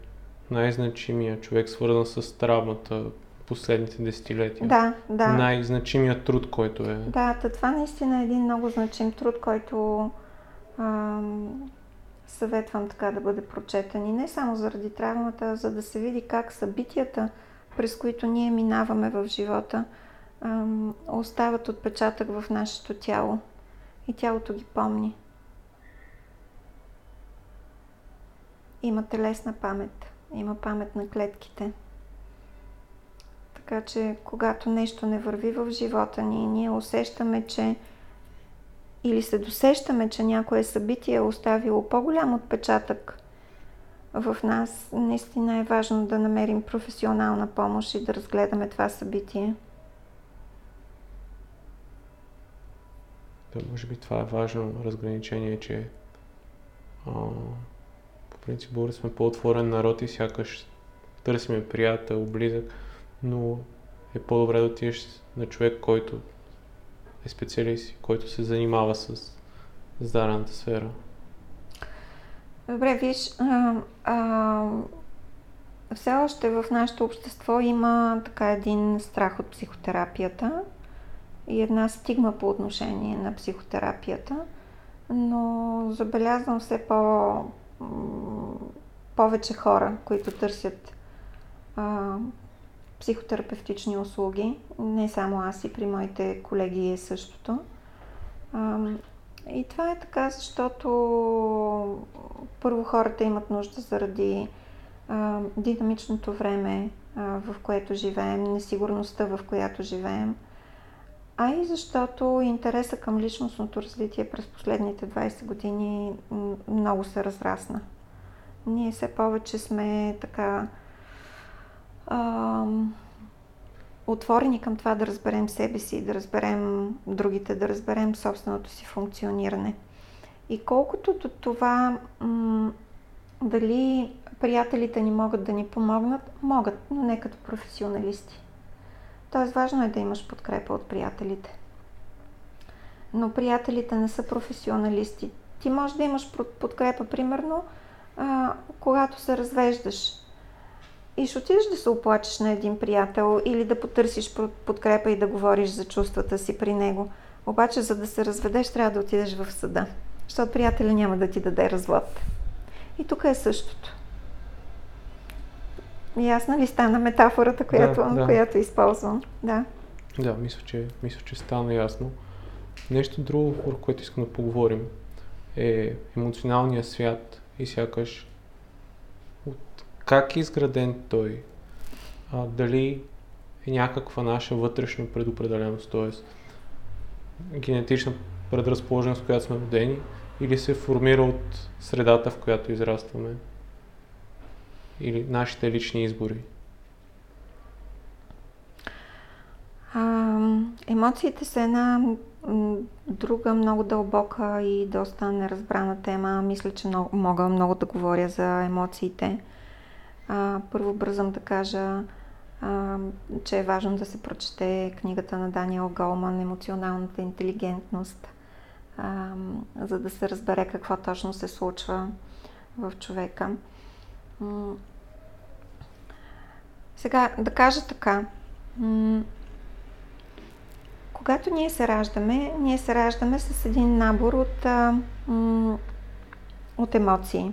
най-значимия човек, свързан с травмата последните десетилетия. Да, да. Най-значимият труд, който е. Да, това наистина е един много значим труд, който съветвам така да бъде прочетен. И не само заради травмата, а за да се види как събитията, през които ние минаваме в живота, остават отпечатък в нашето тяло. И тялото ги помни. има телесна памет, има памет на клетките. Така че, когато нещо не върви в живота ни, ние усещаме, че или се досещаме, че някое събитие е оставило по-голям отпечатък в нас, наистина е важно да намерим професионална помощ и да разгледаме това събитие. Да, може би това е важно разграничение, че а, принцип българи сме по-отворен народ и сякаш търсиме приятел, близък, но е по-добре да отидеш на човек, който е специалист, който се занимава с здравната сфера. Добре, виж, а, а, все още в нашето общество има така един страх от психотерапията и една стигма по отношение на психотерапията, но забелязвам все по, повече хора, които търсят а, психотерапевтични услуги. Не само аз и при моите колеги е същото. И това е така, защото първо хората имат нужда заради динамичното време, в което живеем, несигурността, в която живеем, а и защото интереса към личностното развитие през последните 20 години много се разрасна. Ние все повече сме така а, отворени към това да разберем себе си, да разберем другите, да разберем собственото си функциониране. И колкото до това м- дали приятелите ни могат да ни помогнат, могат, но не като професионалисти. Тоест важно е да имаш подкрепа от приятелите. Но приятелите не са професионалисти. Ти можеш да имаш подкрепа, примерно, а, когато се развеждаш и ще отидеш да се оплачеш на един приятел или да потърсиш подкрепа и да говориш за чувствата си при него. Обаче, за да се разведеш, трябва да отидеш в съда, защото приятеля няма да ти даде развод. И тук е същото. Ясна ли стана метафората, която, да, да. която използвам? Да. Да, мисля че, мисля, че стана ясно. Нещо друго, върху което искам да поговорим, е емоционалния свят и сякаш от как е изграден той, а, дали е някаква наша вътрешна предопределеност, т.е. генетична предразположеност, в която сме родени, или се формира от средата, в която израстваме, или нашите лични избори. А, емоциите са една друга много дълбока и доста неразбрана тема. Мисля, че много, мога много да говоря за емоциите. А, първо бързам да кажа, а, че е важно да се прочете книгата на Даниел Голман Емоционалната интелигентност, а, за да се разбере какво точно се случва в човека. Сега, да кажа така. Когато ние се раждаме, ние се раждаме с един набор от, от емоции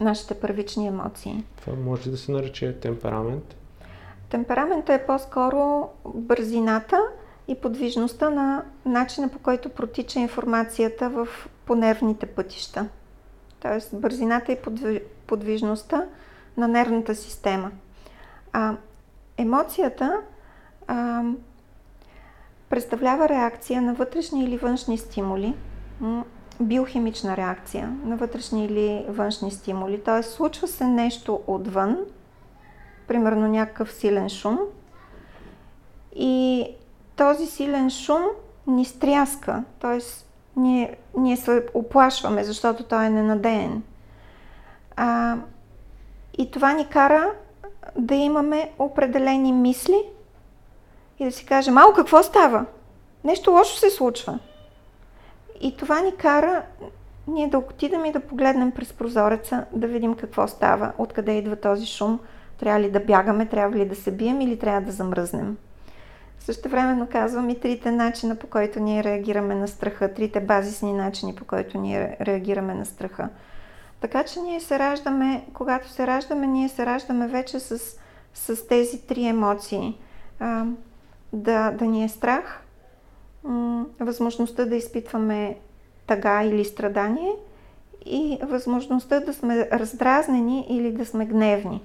нашите първични емоции. Това може да се нарече темперамент? Темперамента е по-скоро бързината и подвижността на начина по който протича информацията в понервните пътища. Тоест бързината и подвижността на нервната система. А емоцията а, представлява реакция на вътрешни или външни стимули, биохимична реакция на вътрешни или външни стимули. Т.е. случва се нещо отвън, примерно някакъв силен шум и този силен шум ни стряска, т.е. Ние, ние се оплашваме, защото той е ненадеен. А, и това ни кара да имаме определени мисли и да си кажем, ало, какво става? Нещо лошо се случва. И това ни кара ние да отидем и да погледнем през прозореца, да видим какво става, откъде идва този шум, трябва ли да бягаме, трябва ли да се бием или трябва да замръзнем. Също времено казвам и трите начина, по който ние реагираме на страха, трите базисни начини, по които ние реагираме на страха. Така че ние се раждаме, когато се раждаме, ние се раждаме вече с, с тези три емоции. А, да, да ни е страх, възможността да изпитваме тъга или страдание и възможността да сме раздразнени или да сме гневни.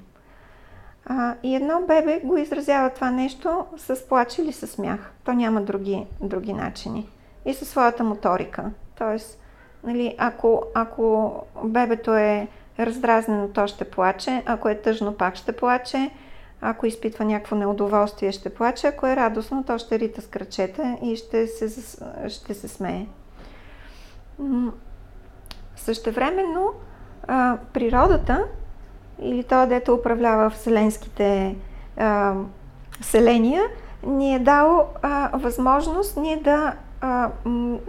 А, и едно бебе го изразява това нещо с плач или с смях. То няма други, други начини. И със своята моторика. Тоест, нали, ако, ако бебето е раздразнено, то ще плаче. Ако е тъжно, пак ще плаче. Ако изпитва някакво неудоволствие, ще плаче. Ако е радостно, то ще рита с кръчета и ще се, ще се смее. Същевременно, а, природата или то, дето управлява вселенските а, селения, ни е дал а, възможност ние да, а,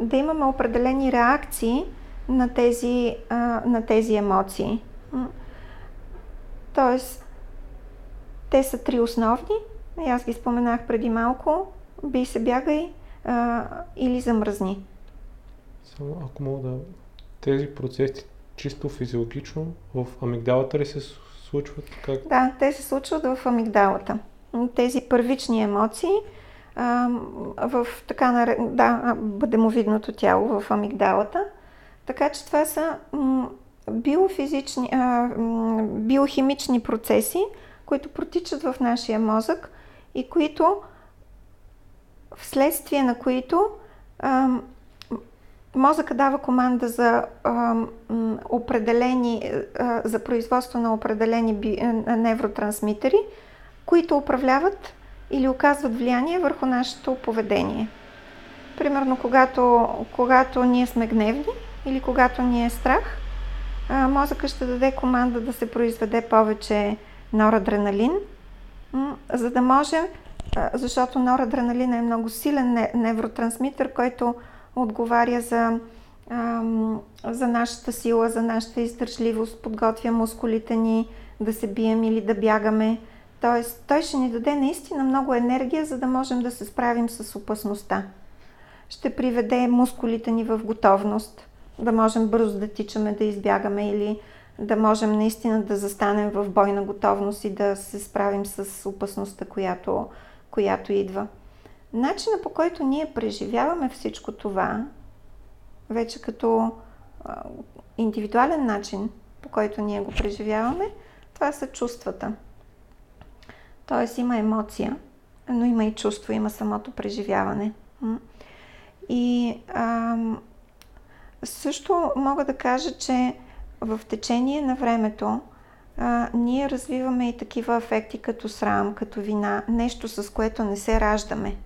да имаме определени реакции на тези, а, на тези емоции. Тоест, те са три основни. Аз ги споменах преди малко. Би се бягай а, или замръзни. Само ако мога да... Тези процеси чисто физиологично в амигдалата ли се случват? Как? Да, те се случват в амигдалата. Тези първични емоции а, в така да, бъдемовидното тяло в амигдалата. Така че това са биофизични, а, биохимични процеси, които протичат в нашия мозък и които, вследствие на които ам, мозъка дава команда за ам, определени, а, за производство на определени би, невротрансмитери, които управляват или оказват влияние върху нашето поведение. Примерно, когато, когато ние сме гневни или когато ни е страх, мозъка ще даде команда да се произведе повече норадреналин, за да може, защото норадреналин е много силен невротрансмитър, който отговаря за, за нашата сила, за нашата издържливост, подготвя мускулите ни да се бием или да бягаме. Тоест, той ще ни даде наистина много енергия, за да можем да се справим с опасността. Ще приведе мускулите ни в готовност, да можем бързо да тичаме, да избягаме или да можем наистина да застанем в бойна готовност и да се справим с опасността, която, която идва. Начина по който ние преживяваме всичко това, вече като индивидуален начин, по който ние го преживяваме, това са чувствата. Тоест има емоция, но има и чувство, има самото преживяване. И а, също мога да кажа, че в течение на времето а, ние развиваме и такива афекти като срам, като вина, нещо с което не се раждаме,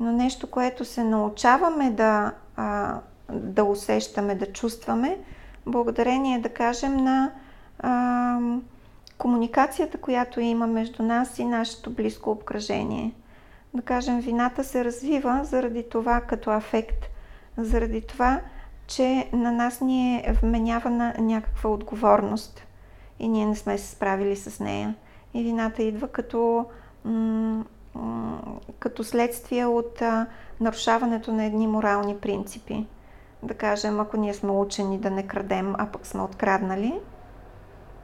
но нещо, което се научаваме да, а, да усещаме, да чувстваме, благодарение, да кажем, на а, комуникацията, която има между нас и нашето близко обкръжение. Да кажем, вината се развива заради това като афект, заради това, че на нас ни е вменявана някаква отговорност и ние не сме се справили с нея. И вината идва като, м- м- като следствие от а, нарушаването на едни морални принципи. Да кажем, ако ние сме учени да не крадем, а пък сме откраднали,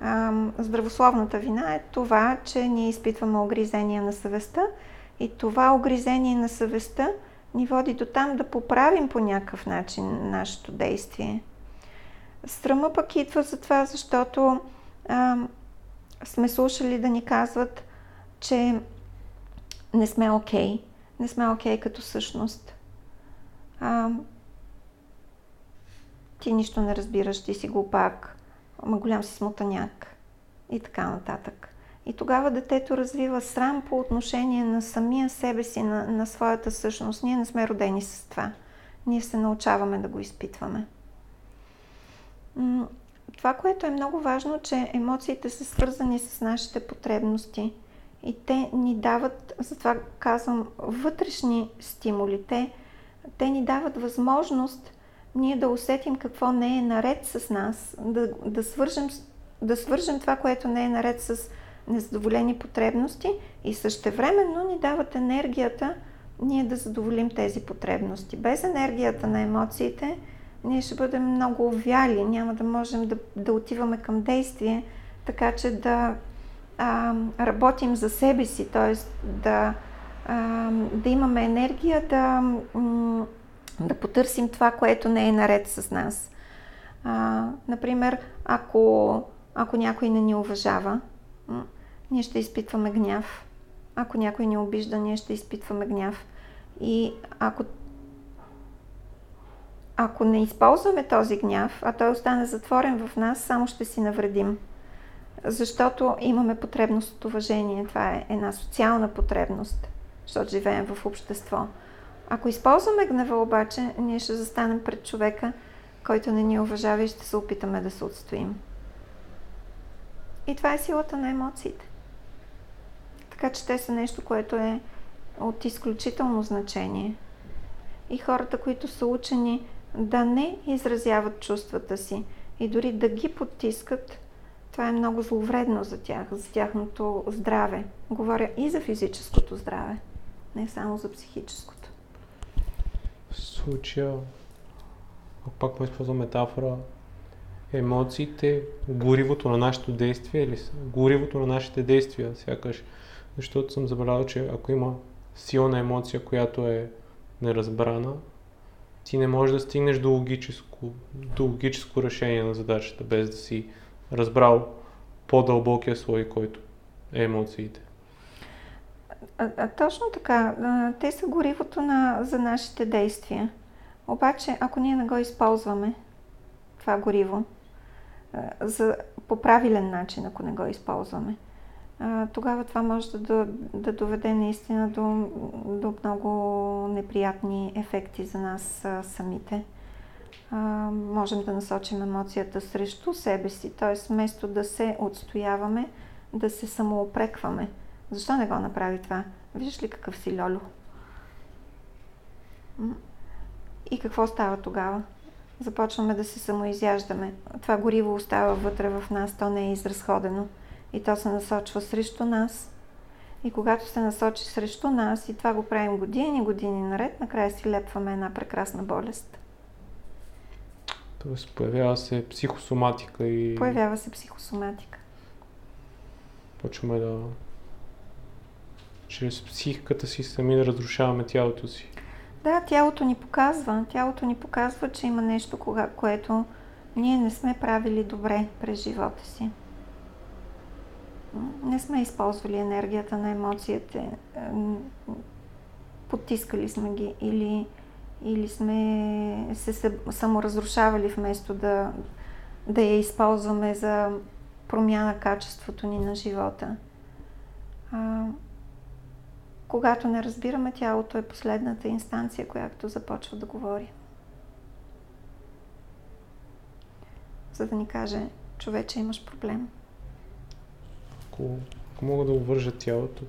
а, здравословната вина е това, че ние изпитваме огризения на съвестта и това огризение на съвестта ни води до там да поправим по някакъв начин нашето действие. Стръма пък идва за това, защото а, сме слушали да ни казват, че не сме окей. Okay. Не сме окей okay като същност. А, ти нищо не разбираш, ти си глупак, ама голям си смутаняк и така нататък. И тогава детето развива срам по отношение на самия себе си, на, на своята същност. Ние не сме родени с това. Ние се научаваме да го изпитваме. Това, което е много важно, че емоциите са свързани с нашите потребности. И те ни дават, затова казвам, вътрешни стимули. Те, те ни дават възможност ние да усетим какво не е наред с нас, да, да, свържем, да свържем това, което не е наред с незадоволени потребности и същевременно ни дават енергията ние да задоволим тези потребности. Без енергията на емоциите ние ще бъдем много увяли, няма да можем да, да отиваме към действие, така че да а, работим за себе си, т.е. Да, да имаме енергия да, да потърсим това, което не е наред с нас. А, например, ако, ако някой не ни уважава, ние ще изпитваме гняв. Ако някой ни обижда, ние ще изпитваме гняв. И ако, ако не използваме този гняв, а той остане затворен в нас, само ще си навредим. Защото имаме потребност от уважение. Това е една социална потребност, защото живеем в общество. Ако използваме гнева обаче, ние ще застанем пред човека, който не ни уважава и ще се опитаме да се отстоим. И това е силата на емоциите. Така че те са нещо, което е от изключително значение. И хората, които са учени да не изразяват чувствата си и дори да ги потискат, това е много зловредно за тях, за тяхното здраве. Говоря и за физическото здраве, не само за психическото. В случая, пак му използвам метафора, емоциите, горивото на нашето действие или горивото на нашите действия, сякаш защото съм забелязал, че ако има силна емоция, която е неразбрана, ти не можеш да стигнеш до логическо, до логическо решение на задачата, без да си разбрал по-дълбокия слой, който емоциите. А, а, точно така. Те са горивото на, за нашите действия. Обаче, ако ние не го използваме, това гориво, за, по правилен начин, ако не го използваме, тогава това може да, да доведе наистина до, до много неприятни ефекти за нас самите. можем да насочим емоцията срещу себе си, т.е. вместо да се отстояваме, да се самоопрекваме. Защо не го направи това? Виждаш ли какъв си Лоло? И какво става тогава? Започваме да се самоизяждаме. Това гориво остава вътре в нас, то не е изразходено. И то се насочва срещу нас. И когато се насочи срещу нас, и това го правим години, години наред, накрая си лепваме една прекрасна болест. Тоест появява се психосоматика и... Появява се психосоматика. Почваме да... Чрез психиката си сами да разрушаваме тялото си. Да, тялото ни показва. Тялото ни показва, че има нещо, кога, което ние не сме правили добре през живота си. Не сме използвали енергията на емоциите. Потискали сме ги или, или сме се саморазрушавали вместо да, да я използваме за промяна качеството ни на живота. Когато не разбираме тялото е последната инстанция, която започва да говори. За да ни каже, човече имаш проблем. Ако, ако мога да увържа тялото,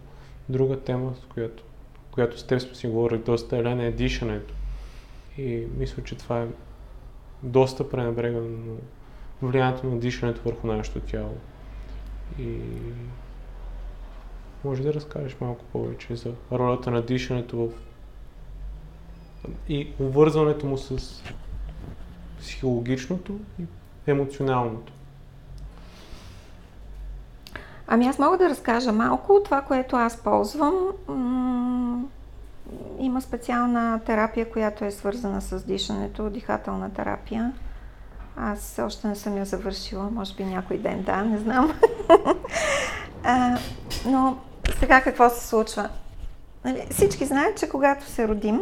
друга тема, с която, която с теб сме си говорили доста, Елена, е дишането. И мисля, че това е доста пренебрегано влиянието на дишането върху нашето тяло. И може да разкажеш малко повече за ролята на дишането в... и обвързването му с психологичното и емоционалното. Ами аз мога да разкажа малко. Това, което аз ползвам, има специална терапия, която е свързана с дишането, дихателна терапия. Аз още не съм я завършила, може би някой ден, да, не знам. но сега какво се случва? Нали, всички знаят, че когато се родим,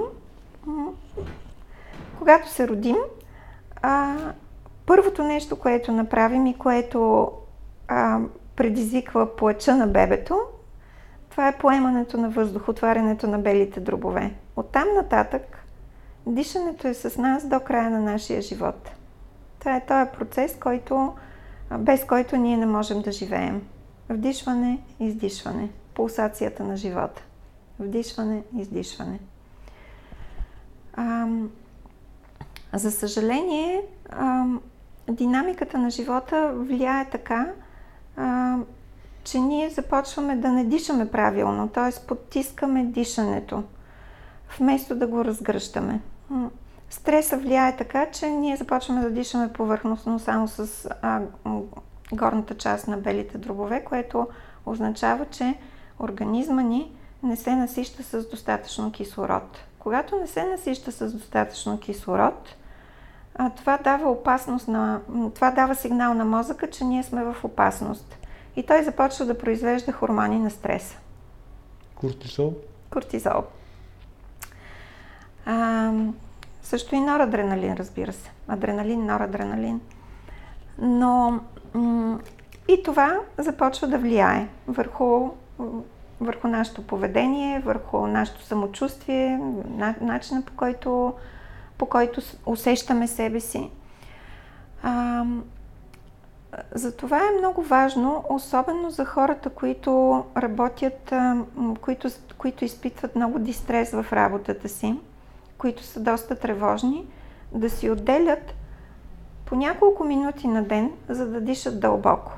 когато се родим, първото нещо, което направим и което предизвиква плача на бебето, това е поемането на въздух, отварянето на белите дробове. Оттам нататък дишането е с нас до края на нашия живот. Това е този процес, който, без който ние не можем да живеем. Вдишване, издишване пулсацията на живота. Вдишване, издишване. А, за съжаление, а, динамиката на живота влияе така, а, че ние започваме да не дишаме правилно, т.е. потискаме дишането, вместо да го разгръщаме. Стреса влияе така, че ние започваме да дишаме повърхностно само с а, горната част на белите дробове, което означава, че организма ни не се насища с достатъчно кислород. Когато не се насища с достатъчно кислород, това дава опасност на, това дава сигнал на мозъка, че ние сме в опасност. И той започва да произвежда хормони на стреса. Кортизол? Кортизол. А, също и норадреналин, разбира се. Адреналин, норадреналин. Но м- и това започва да влияе върху върху нашето поведение, върху нашето самочувствие, начина по който, по който усещаме себе си. А, затова е много важно, особено за хората, които работят, които, които изпитват много дистрес в работата си, които са доста тревожни, да си отделят по няколко минути на ден, за да дишат дълбоко.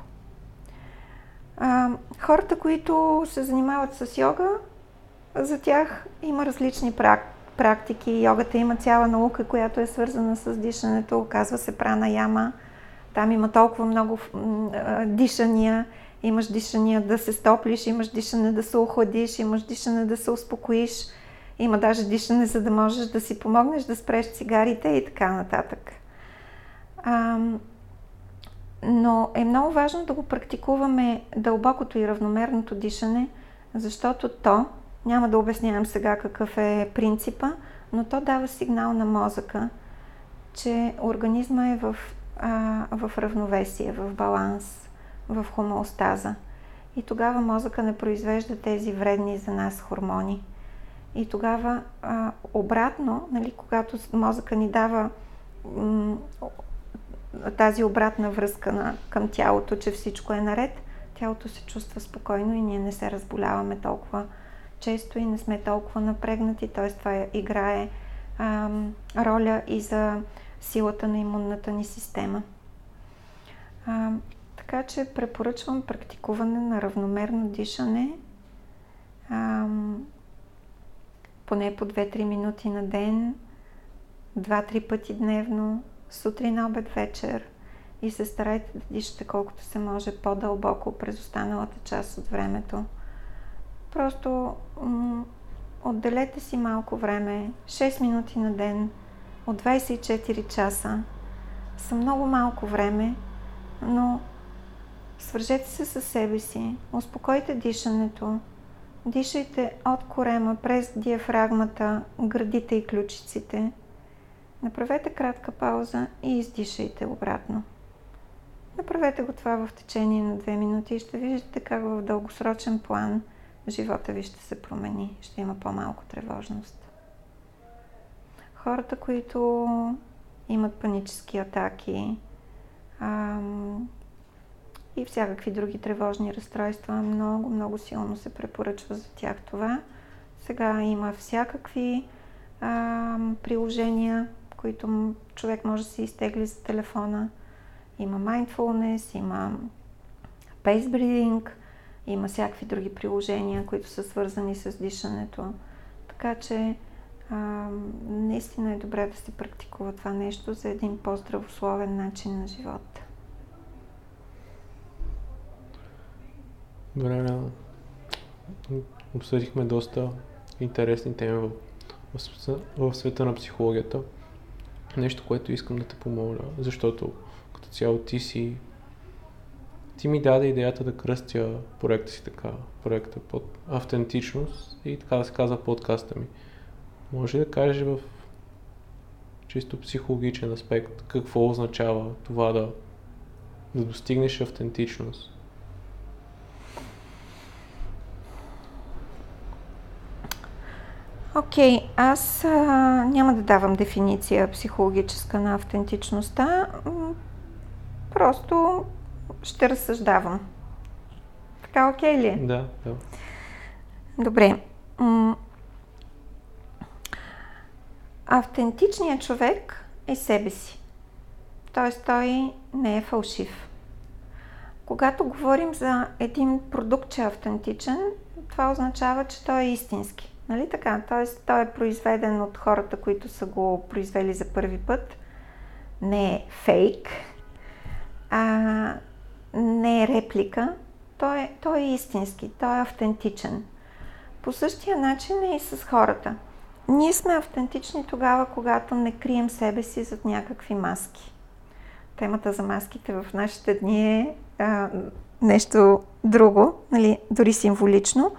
А, хората, които се занимават с йога, за тях има различни практики. Йогата има цяла наука, която е свързана с дишането. Казва се прана яма. Там има толкова много дишания. Имаш дишания да се стоплиш, имаш дишане да се охладиш, имаш дишане да се успокоиш. Има даже дишане, за да можеш да си помогнеш да спреш цигарите и така нататък. А, но е много важно да го практикуваме дълбокото и равномерното дишане, защото то, няма да обяснявам сега какъв е принципа, но то дава сигнал на мозъка, че организма е в, а, в равновесие, в баланс, в хомеостаза. И тогава мозъка не произвежда тези вредни за нас хормони. И тогава а, обратно, нали, когато мозъка ни дава м- тази обратна връзка на, към тялото, че всичко е наред, тялото се чувства спокойно и ние не се разболяваме толкова често и не сме толкова напрегнати, т.е. това играе а, роля и за силата на имунната ни система. А, така че препоръчвам практикуване на равномерно дишане, а, поне по 2-3 минути на ден, 2-3 пъти дневно, сутрин, обед, вечер и се старайте да дишате колкото се може по-дълбоко през останалата част от времето. Просто отделете си малко време, 6 минути на ден, от 24 часа. Са много малко време, но свържете се със себе си, успокойте дишането, дишайте от корема през диафрагмата, градите и ключиците. Направете кратка пауза и издишайте обратно. Направете го това в течение на 2 минути и ще виждате как в дългосрочен план живота ви ще се промени, ще има по-малко тревожност. Хората, които имат панически атаки ам, и всякакви други тревожни разстройства, много, много силно се препоръчва за тях това. Сега има всякакви ам, приложения, които човек може да си изтегли за телефона. Има mindfulness, има pace breathing, има всякакви други приложения, които са свързани с дишането. Така че а, наистина е добре да се практикува това нещо за един по-здравословен начин на живота. Добре, обсъдихме доста интересни теми в, в, в света на психологията. Нещо, което искам да те помоля, защото като цяло ти си ти ми даде идеята да кръстя проекта си така, проекта под автентичност и така да се казва подкаста ми. Може да кажеш в чисто психологичен аспект какво означава това да, да достигнеш автентичност? Окей, okay, аз а, няма да давам дефиниция психологическа на автентичността. Просто ще разсъждавам. Така окей ли? Да, да. Добре. Автентичният човек е себе си. Тоест той не е фалшив. Когато говорим за един продукт, че е автентичен, това означава, че той е истински. Нали така? Тоест той е произведен от хората, които са го произвели за първи път. Не е фейк, а не е реплика. Той е, той е истински, той е автентичен. По същия начин е и с хората – ние сме автентични тогава, когато не крием себе си зад някакви маски. Темата за маските в нашите дни е а, нещо друго, нали, дори символично.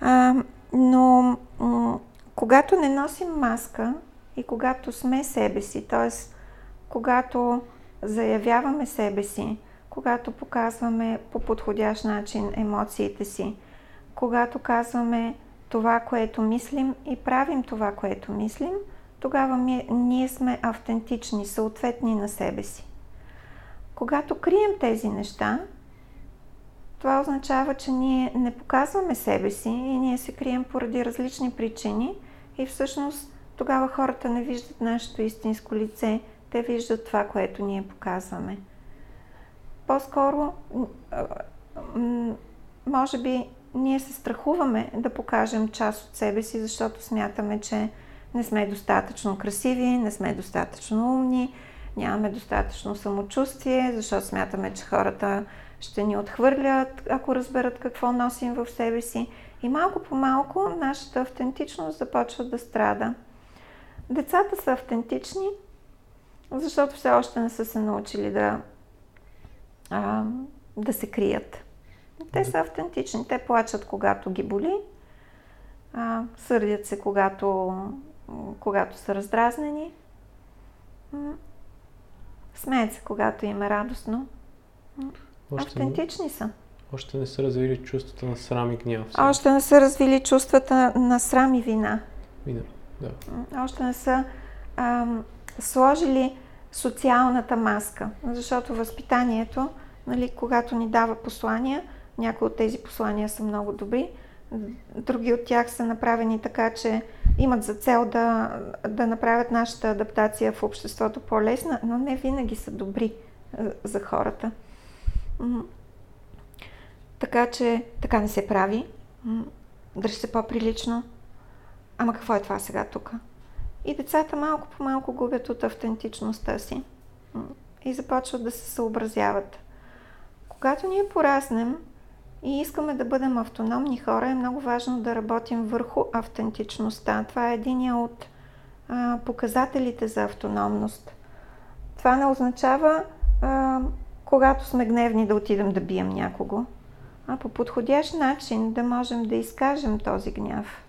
А, но м- когато не носим маска и когато сме себе си, т.е. когато заявяваме себе си, когато показваме по подходящ начин емоциите си, когато казваме това, което мислим и правим това, което мислим, тогава ние сме автентични, съответни на себе си. Когато крием тези неща, това означава, че ние не показваме себе си и ние се крием поради различни причини и всъщност тогава хората не виждат нашето истинско лице, те виждат това, което ние показваме. По-скоро, може би ние се страхуваме да покажем част от себе си, защото смятаме, че не сме достатъчно красиви, не сме достатъчно умни, нямаме достатъчно самочувствие, защото смятаме, че хората ще ни отхвърлят, ако разберат какво носим в себе си. И малко по малко нашата автентичност започва да страда. Децата са автентични, защото все още не са се научили да а, да се крият. Те са автентични. Те плачат, когато ги боли, а, сърдят се, когато, когато са раздразнени, смеят се, когато им е радостно. Още Автентични не, са. Още не са развили чувствата на срам и гняв. Още не са развили чувствата на срам и вина. Вина, да. Още не са ам, сложили социалната маска, защото възпитанието, нали, когато ни дава послания, някои от тези послания са много добри, други от тях са направени така, че имат за цел да, да направят нашата адаптация в обществото по-лесна, но не винаги са добри за хората. Така че така не се прави. Дръж се по-прилично. Ама какво е това сега тук? И децата малко по малко губят от автентичността си и започват да се съобразяват. Когато ние пораснем и искаме да бъдем автономни хора, е много важно да работим върху автентичността. Това е един от а, показателите за автономност. Това не означава, а, когато сме гневни, да отидем да бием някого, а по подходящ начин да можем да изкажем този гняв.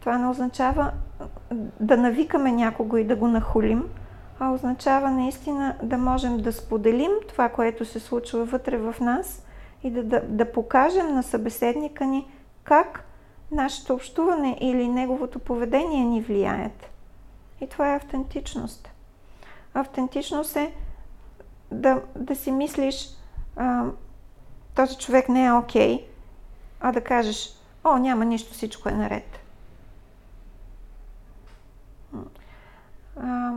Това не означава да навикаме някого и да го нахулим, а означава наистина да можем да споделим това, което се случва вътре в нас и да, да, да покажем на събеседника ни как нашето общуване или неговото поведение ни влияят. И това е автентичност. Автентичност е да, да си мислиш, а, този човек не е окей, okay, а да кажеш, о, няма нищо, всичко е наред. А,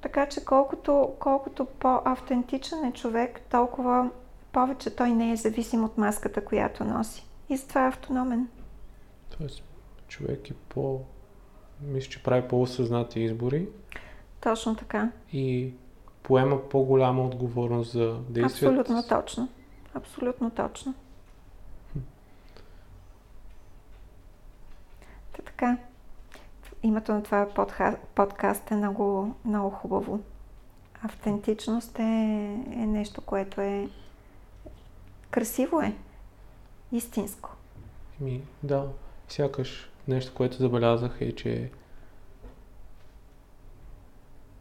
така че колкото, колкото по-автентичен е човек, толкова повече той не е зависим от маската, която носи. И затова е автономен. Тоест, човек е по... Мисля, че прави по-осъзнати избори. Точно така. И поема по-голяма отговорност за действията. Абсолютно точно. Абсолютно точно. Та така името на това подкаст е много, много хубаво. Автентичност е, е нещо, което е красиво е. Истинско. Ми, да, сякаш нещо, което забелязах е, че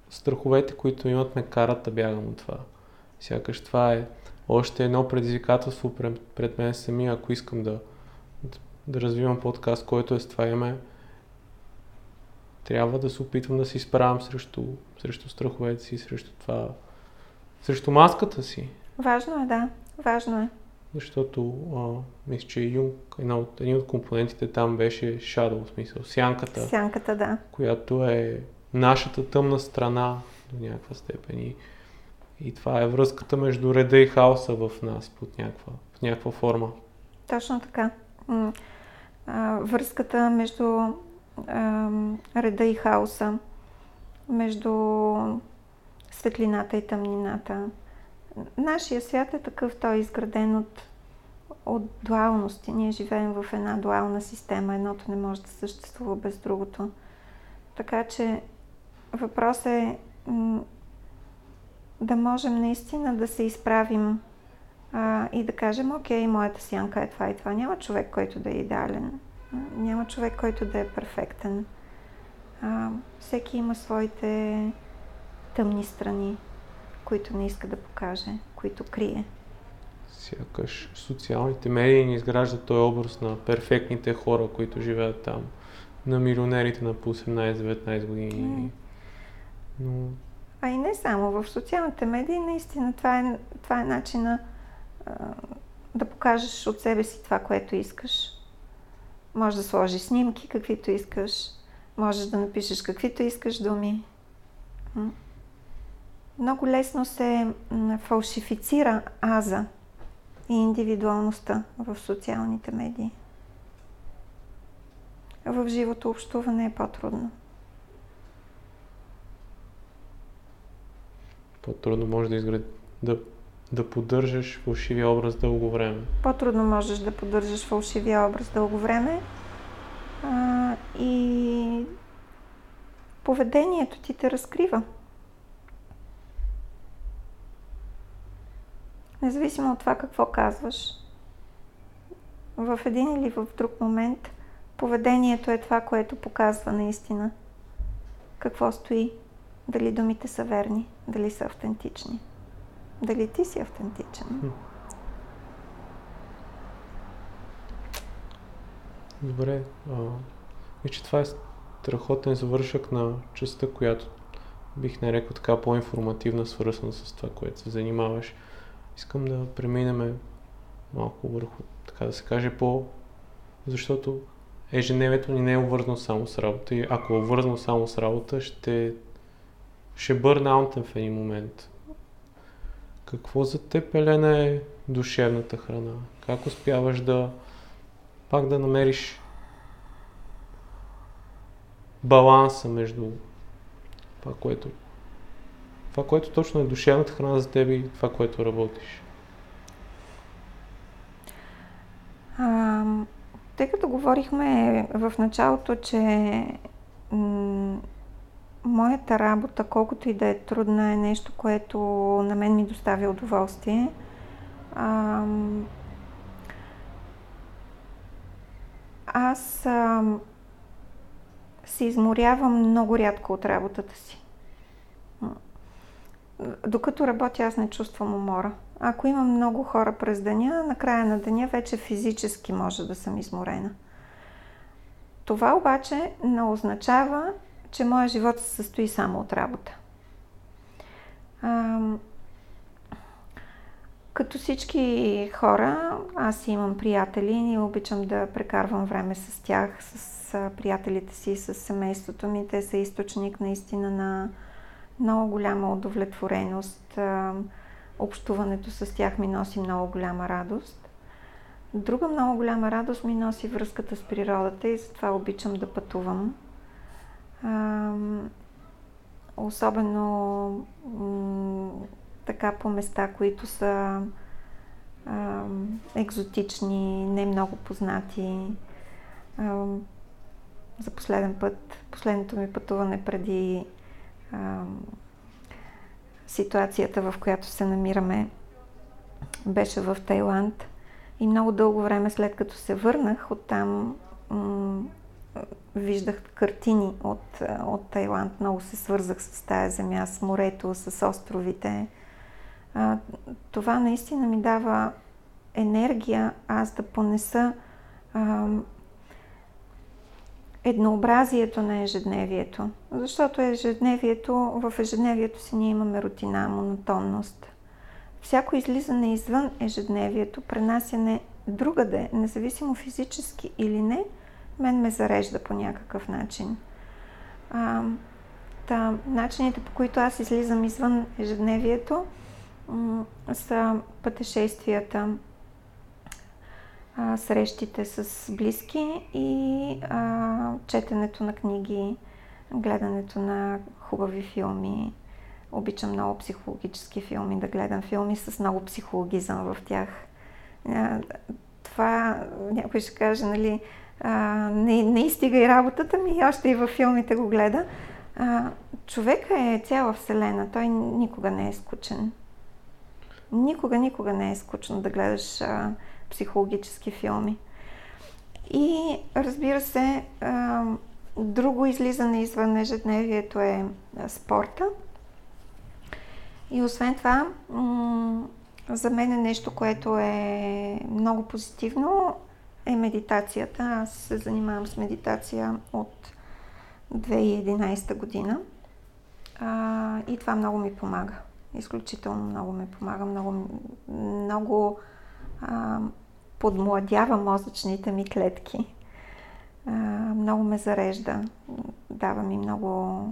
страховете, които имат ме карат да бягам от това. Сякаш това е още едно предизвикателство пред, мен самия, ако искам да, да развивам подкаст, който е с това име, трябва да се опитвам да се изправям срещу, срещу страховете си, срещу това, срещу маската си. Важно е, да. Важно е. Защото, а, мисля, че Юнг, една от, един от компонентите там беше shadow, в смисъл, сянката. Сянката, да. Която е нашата тъмна страна до някаква степен. И, и това е връзката между реда и хаоса в нас под някаква, в някаква форма. Точно така. Връзката между реда и хаоса, между светлината и тъмнината. Нашия свят е такъв, той е изграден от, от дуалности. Ние живеем в една дуална система. Едното не може да съществува без другото. Така че въпрос е да можем наистина да се изправим а, и да кажем, окей, моята сянка е това и това. Няма човек, който да е идеален. Няма човек, който да е перфектен. А, всеки има своите тъмни страни, които не иска да покаже, които крие. Сякаш социалните медии ни изграждат този образ на перфектните хора, които живеят там. На милионерите на по 18-19 години. Но... А и не само. В социалните медии наистина това е, това е начина а, да покажеш от себе си това, което искаш. Може да сложиш снимки, каквито искаш. Можеш да напишеш каквито искаш думи. Много лесно се фалшифицира аза и индивидуалността в социалните медии. В живото общуване е по-трудно. По-трудно може да изгради, да да поддържаш фалшивия образ дълго време. По-трудно можеш да поддържаш фалшивия образ дълго време. А, и поведението ти те разкрива. независимо от това какво казваш, в един или в друг момент поведението е това, което показва наистина какво стои, дали думите са верни, дали са автентични, дали ти си автентичен. Добре. А, че това е страхотен завършък на частта, която бих нарекал така по-информативна, свързана с това, което се занимаваш. Искам да преминем малко върху, така да се каже, по... Защото ежедневието ни не е обвързано само с работа и ако е обвързано само с работа, ще, ще бърнаутен в един момент. Какво за теб, Елена, е душевната храна? Как успяваш да пак да намериш баланса между това, което това, което точно е душевната храна за теб и това, което работиш? А, тъй като говорихме в началото, че м- моята работа, колкото и да е трудна, е нещо, което на мен ми доставя удоволствие. А, аз а, се изморявам много рядко от работата си. Докато работя, аз не чувствам умора. Ако имам много хора през деня, на края на деня вече физически може да съм изморена. Това обаче не означава, че моя живот се състои само от работа. А, като всички хора, аз имам приятели и обичам да прекарвам време с тях, с приятелите си, с семейството ми. Те са източник наистина на много голяма удовлетвореност. Общуването с тях ми носи много голяма радост. Друга много голяма радост ми носи връзката с природата и затова обичам да пътувам. Особено така по места, които са екзотични, не много познати. За последен път, последното ми пътуване преди ситуацията, в която се намираме, беше в Тайланд. И много дълго време след като се върнах оттам, м- виждах картини от, от Тайланд. Много се свързах с тая земя, с морето, с островите а, това наистина ми дава енергия аз да понеса а, еднообразието на ежедневието. Защото ежедневието, в ежедневието си ние имаме рутина, монотонност. Всяко излизане извън ежедневието, пренасяне другаде, независимо физически или не, мен ме зарежда по някакъв начин. А, та, начините по които аз излизам извън ежедневието, са пътешествията, срещите с близки и а, четенето на книги, гледането на хубави филми. Обичам много психологически филми, да гледам филми с много психологизъм в тях. А, това някой ще каже, нали, а, не, не изтига и работата ми, още и във филмите го гледа. А, човека е цяла вселена, той никога не е скучен. Никога, никога не е скучно да гледаш а, психологически филми. И разбира се, а, друго излизане извън ежедневието е а, спорта. И освен това, м- за мен е нещо, което е много позитивно, е медитацията. Аз се занимавам с медитация от 2011 година. А, и това много ми помага изключително много ме помага, много, много а, подмладява мозъчните ми клетки. А, много ме зарежда, дава ми много,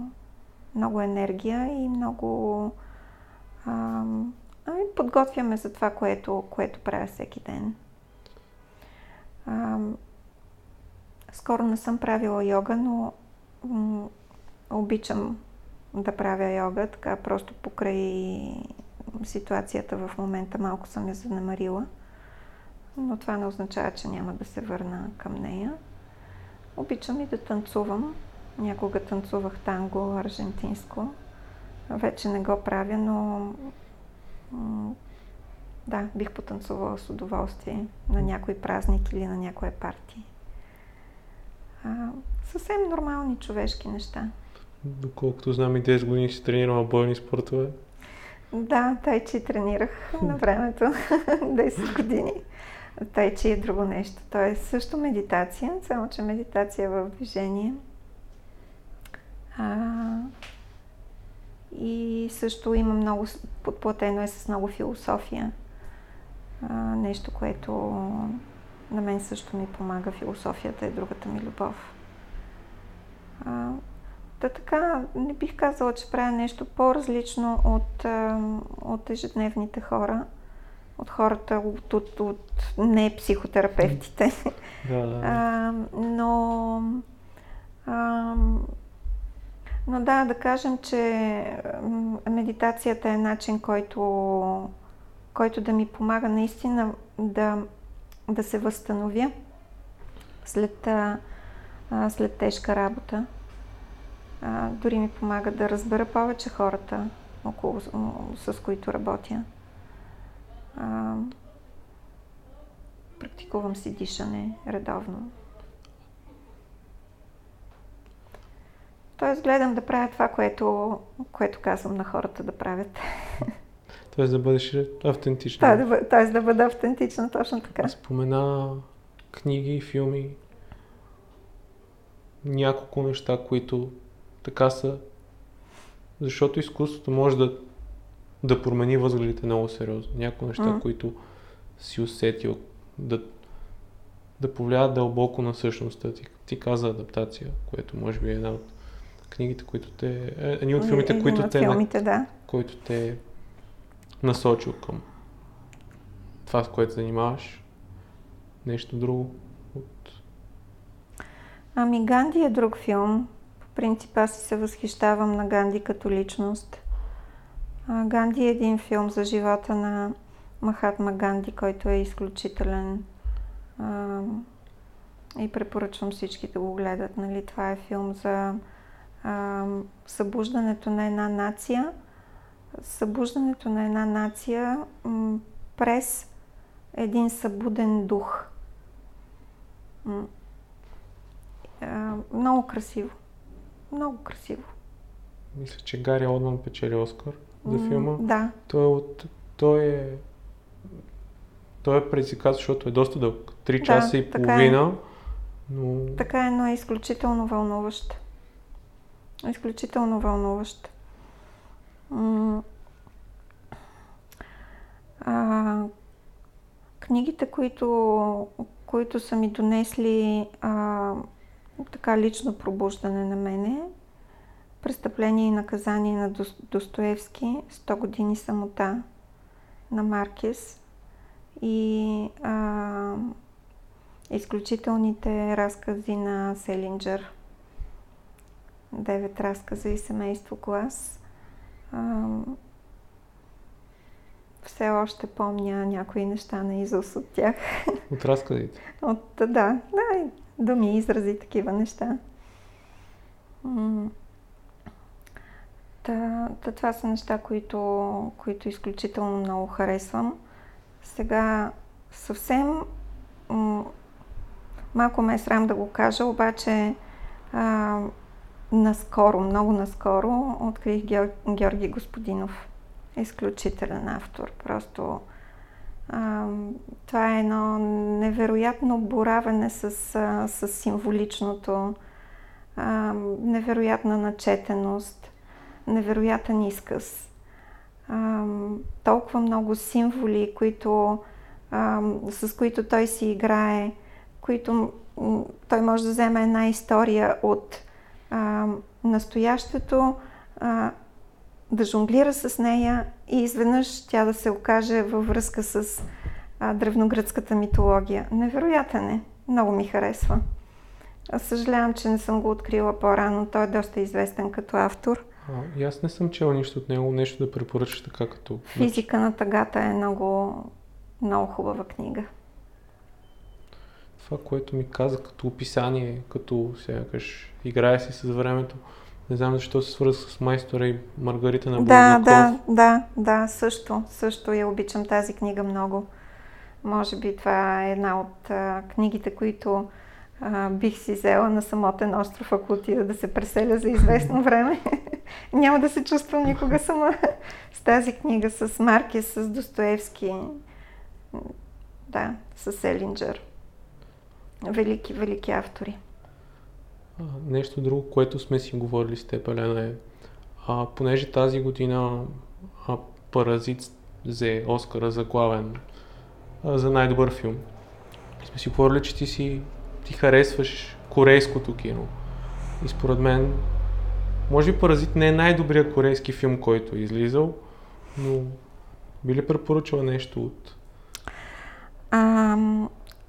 много енергия и много а, подготвяме за това, което, което правя всеки ден. А, скоро не съм правила йога, но м- обичам да правя йога, така просто покрай ситуацията в момента малко съм я занамарила. Но това не означава, че няма да се върна към нея. Обичам и да танцувам. Някога танцувах танго аржентинско. Вече не го правя, но да, бих потанцувала с удоволствие на някой празник или на някоя партия. А, съвсем нормални човешки неща. Доколкото знам и 10 години си тренирала бойни спортове. Да, тай чи тренирах на времето 10 години. Тай чи е друго нещо. То е също медитация, само че медитация в движение. А, и също има много, подплатено е с много философия. А, нещо, което на мен също ми помага. Философията е другата ми любов. А, да така, не бих казала, че правя нещо по-различно от, от ежедневните хора, от хората, от, от, от не психотерапевтите. Да, да. А, но, а, но да, да кажем, че медитацията е начин, който, който да ми помага наистина да, да се възстановя след, а, след тежка работа а, дори ми помага да разбера повече хората, около, с които работя. А, практикувам си дишане редовно. Тоест гледам да правя това, което, което казвам на хората да правят. Тоест да бъдеш автентична. Да, тоест да бъда автентична, точно така. Спомена книги, филми, няколко неща, които така са. Защото изкуството може да, да промени възгледите много сериозно. Някои неща, mm. които си усетил, да, да повлияят дълбоко на същността ти. Ти каза адаптация, което може би е една от книгите, които те... Е, едни от филмите, които те... Филмите, да. Които те насочил към това, с което занимаваш. Нещо друго от... Ами Ганди е друг филм, принцип аз се възхищавам на Ганди като личност. А, Ганди е един филм за живота на Махатма Ганди, който е изключителен а, и препоръчвам всички да го гледат. Нали? Това е филм за а, събуждането на една нация. Събуждането на една нация м- през един събуден дух. М- а, много красиво. Много красиво. Мисля, че Гари Олдман печели Оскар за филма. Да. Той е от... Той е... Той е предизвикат, защото е доста дълъг. Три часа да, и така половина. Е. Но... Така е, но е изключително вълнуващ. Изключително вълнуващ. А, книгите, които, които са ми донесли а, така лично пробуждане на мене. Престъпление и наказание на Достоевски, 100 години самота на Маркес и а, изключителните разкази на Селинджер. Девет разказа и семейство глас. Все още помня някои неща на изус от тях. От разказите? От, да, да, думи, изрази, такива неща. Та, та, това са неща, които, които изключително много харесвам. Сега съвсем малко ме е срам да го кажа, обаче а, наскоро, много наскоро открих Геор... Георги Господинов. Изключителен автор. Просто а, това е едно невероятно боравене с, с символичното, а, невероятна начетеност, невероятен изказ. А, толкова много символи, които, а, с които той си играе, които той може да вземе една история от а, настоящето, а, да жонглира с нея и изведнъж тя да се окаже във връзка с а, древногръцката митология. Невероятен е. Много ми харесва. Аз съжалявам, че не съм го открила по-рано. Той е доста известен като автор. А, и аз не съм чела нищо от него, нещо да препоръчаш така като... Физика на тъгата е много, много хубава книга. Това, което ми каза като описание, като сякаш играе си с времето, Не знам защо се свързва с майстора и Маргарита на Да, да, да, да, също, също я обичам тази книга много. Може би това е една от а, книгите, които а, бих си взела на самотен остров, ако отида да се преселя за известно време. Няма да се чувствам никога сама с тази книга, с Маркес, с Достоевски, да, с Селинджер. Велики, велики автори. Нещо друго, което сме си говорили с теб, Елена, е, а, понеже тази година а, Паразит взе Оскара за главен, а, за най-добър филм. Сме си говорили, че ти си ти харесваш корейското кино. И според мен, може би Паразит не е най-добрият корейски филм, който е излизал, но би ли препоръчала нещо от... А,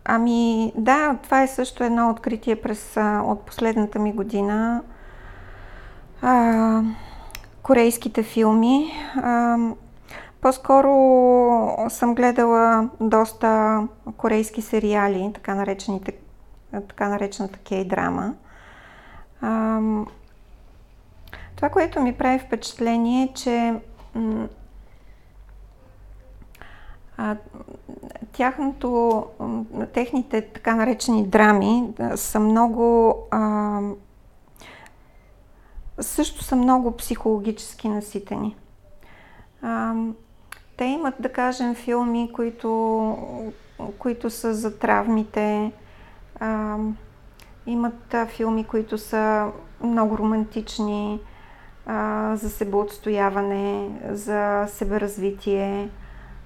ами да, това е също едно откритие през, от последната ми година. А, корейските филми. А, по-скоро съм гледала доста корейски сериали, така наречените така наречената кей-драма. Това, което ми прави впечатление е, че а, тяхното, техните така наречени драми са много а, също са много психологически наситени. А, те имат, да кажем, филми, които, които са за травмите, а, имат а, филми, които са много романтични, а, за себеотстояване, за себеразвитие.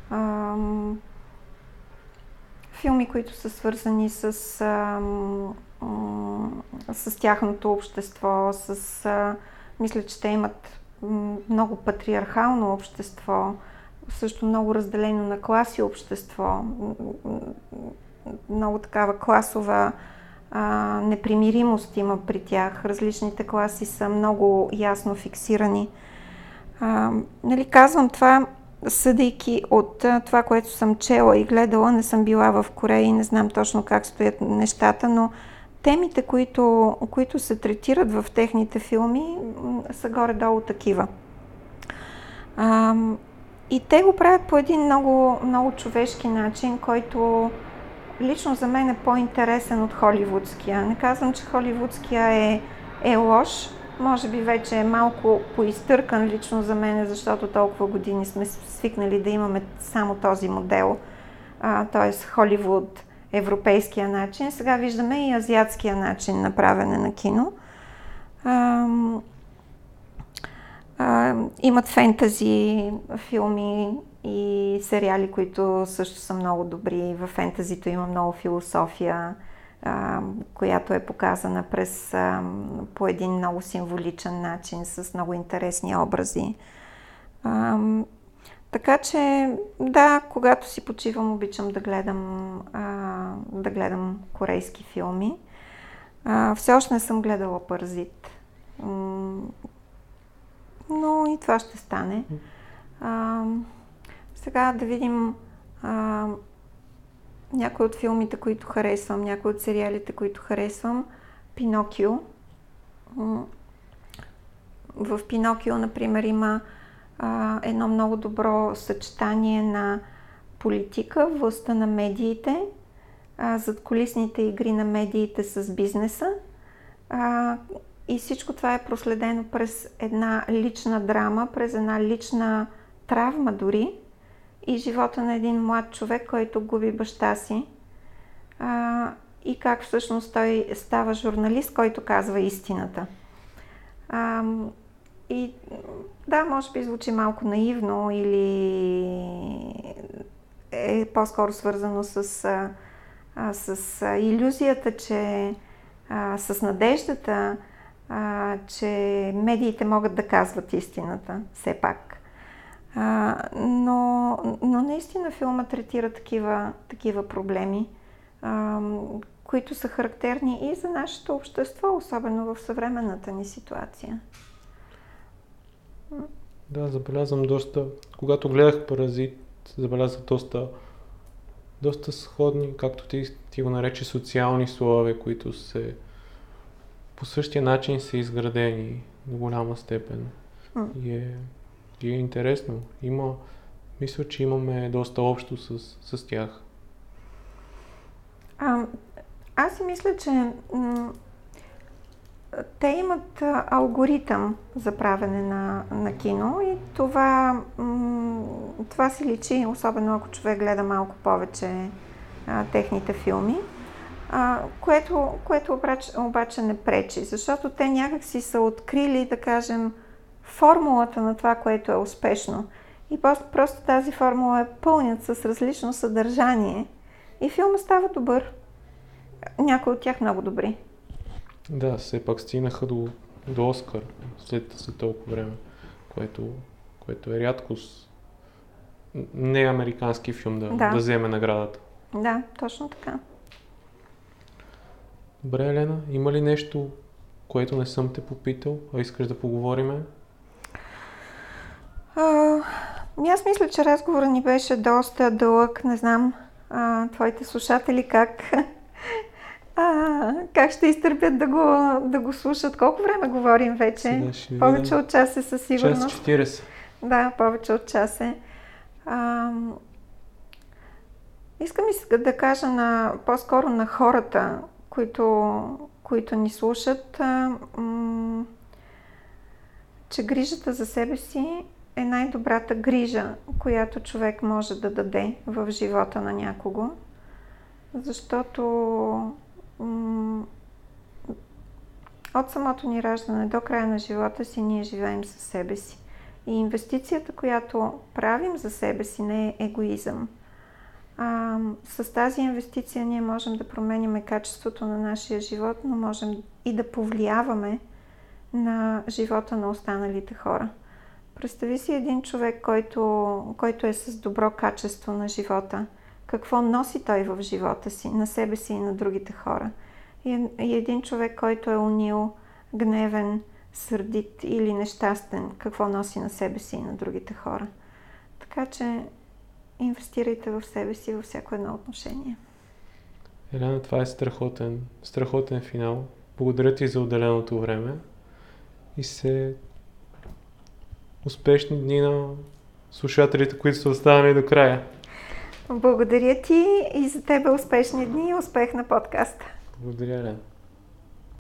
А, филми, които са свързани с, а, с тяхното общество, с... Мисля, че те имат много патриархално общество, също много разделено на класи общество много такава класова непримиримост има при тях. Различните класи са много ясно фиксирани. А, нали, казвам това, съдейки от това, което съм чела и гледала, не съм била в Корея и не знам точно как стоят нещата, но темите, които, които се третират в техните филми, са горе-долу такива. А, и те го правят по един много, много човешки начин, който лично за мен е по-интересен от холивудския. Не казвам, че холивудския е, е лош, може би вече е малко поизтъркан лично за мен, защото толкова години сме свикнали да имаме само този модел, т.е. Холивуд, европейския начин. Сега виждаме и азиатския начин на правене на кино. А, а, имат фентази филми, и сериали, които също са много добри. В фентазито има много философия, която е показана през по един много символичен начин, с много интересни образи. Така че, да, когато си почивам, обичам да гледам, да гледам корейски филми. Все още не съм гледала Паразит. Но и това ще стане. Сега да видим някои от филмите, които харесвам, някои от сериалите, които харесвам. Пинокио. В Пинокио, например, има а, едно много добро съчетание на политика, властта на медиите, а, задколисните игри на медиите с бизнеса. А, и всичко това е проследено през една лична драма, през една лична травма дори, и живота на един млад човек, който губи баща си. А, и как всъщност той става журналист, който казва истината. А, и да, може би звучи малко наивно или е по-скоро свързано с, а, с а, иллюзията, че а, с надеждата, а, че медиите могат да казват истината, все пак. А, но, но наистина филма третира такива, такива проблеми, а, които са характерни и за нашето общество, особено в съвременната ни ситуация. Да, забелязвам доста. Когато гледах Паразит, забелязах доста, доста сходни, както ти, ти го нарече, социални слове, които се по същия начин са изградени. до голяма степен. М. И е, и е интересно. Има, мисля, че имаме доста общо с, с тях. А, аз си мисля, че м- те имат алгоритъм за правене на, на кино и това, м- това си личи, особено ако човек гледа малко повече а, техните филми, а, което, което обаче, обаче не пречи, защото те някак си са открили, да кажем, формулата на това, което е успешно. И просто, тази формула е пълнят с различно съдържание и филма става добър. Някои от тях много добри. Да, все пак стигнаха до, до Оскар след, след толкова време, което, което е рядкост. Не е американски филм да, Да. да вземе наградата. Да, точно така. Добре, Елена, има ли нещо, което не съм те попитал, а искаш да поговориме? А, аз мисля, че разговорът ни беше доста дълъг. Не знам а, твоите слушатели как, а, как ще изтърпят да го, да го слушат. Колко време говорим вече? Повече от час е със Час сигурност. 40. Да, повече от час е. А, искам и да кажа на, по-скоро на хората, които, които ни слушат, а, м- че грижата за себе си е най-добрата грижа, която човек може да даде в живота на някого. Защото от самото ни раждане до края на живота си ние живеем със себе си. И инвестицията, която правим за себе си, не е егоизъм. А, с тази инвестиция ние можем да променим качеството на нашия живот, но можем и да повлияваме на живота на останалите хора. Представи си един човек, който, който е с добро качество на живота. Какво носи той в живота си, на себе си и на другите хора. И, и един човек, който е унил, гневен, сърдит или нещастен, какво носи на себе си и на другите хора. Така че инвестирайте в себе си във всяко едно отношение. Елена, това е страхотен, страхотен финал. Благодаря ти за отделеното време и се успешни дни на слушателите, които са останали до края. Благодаря ти и за тебе успешни дни и успех на подкаста. Благодаря, Елена.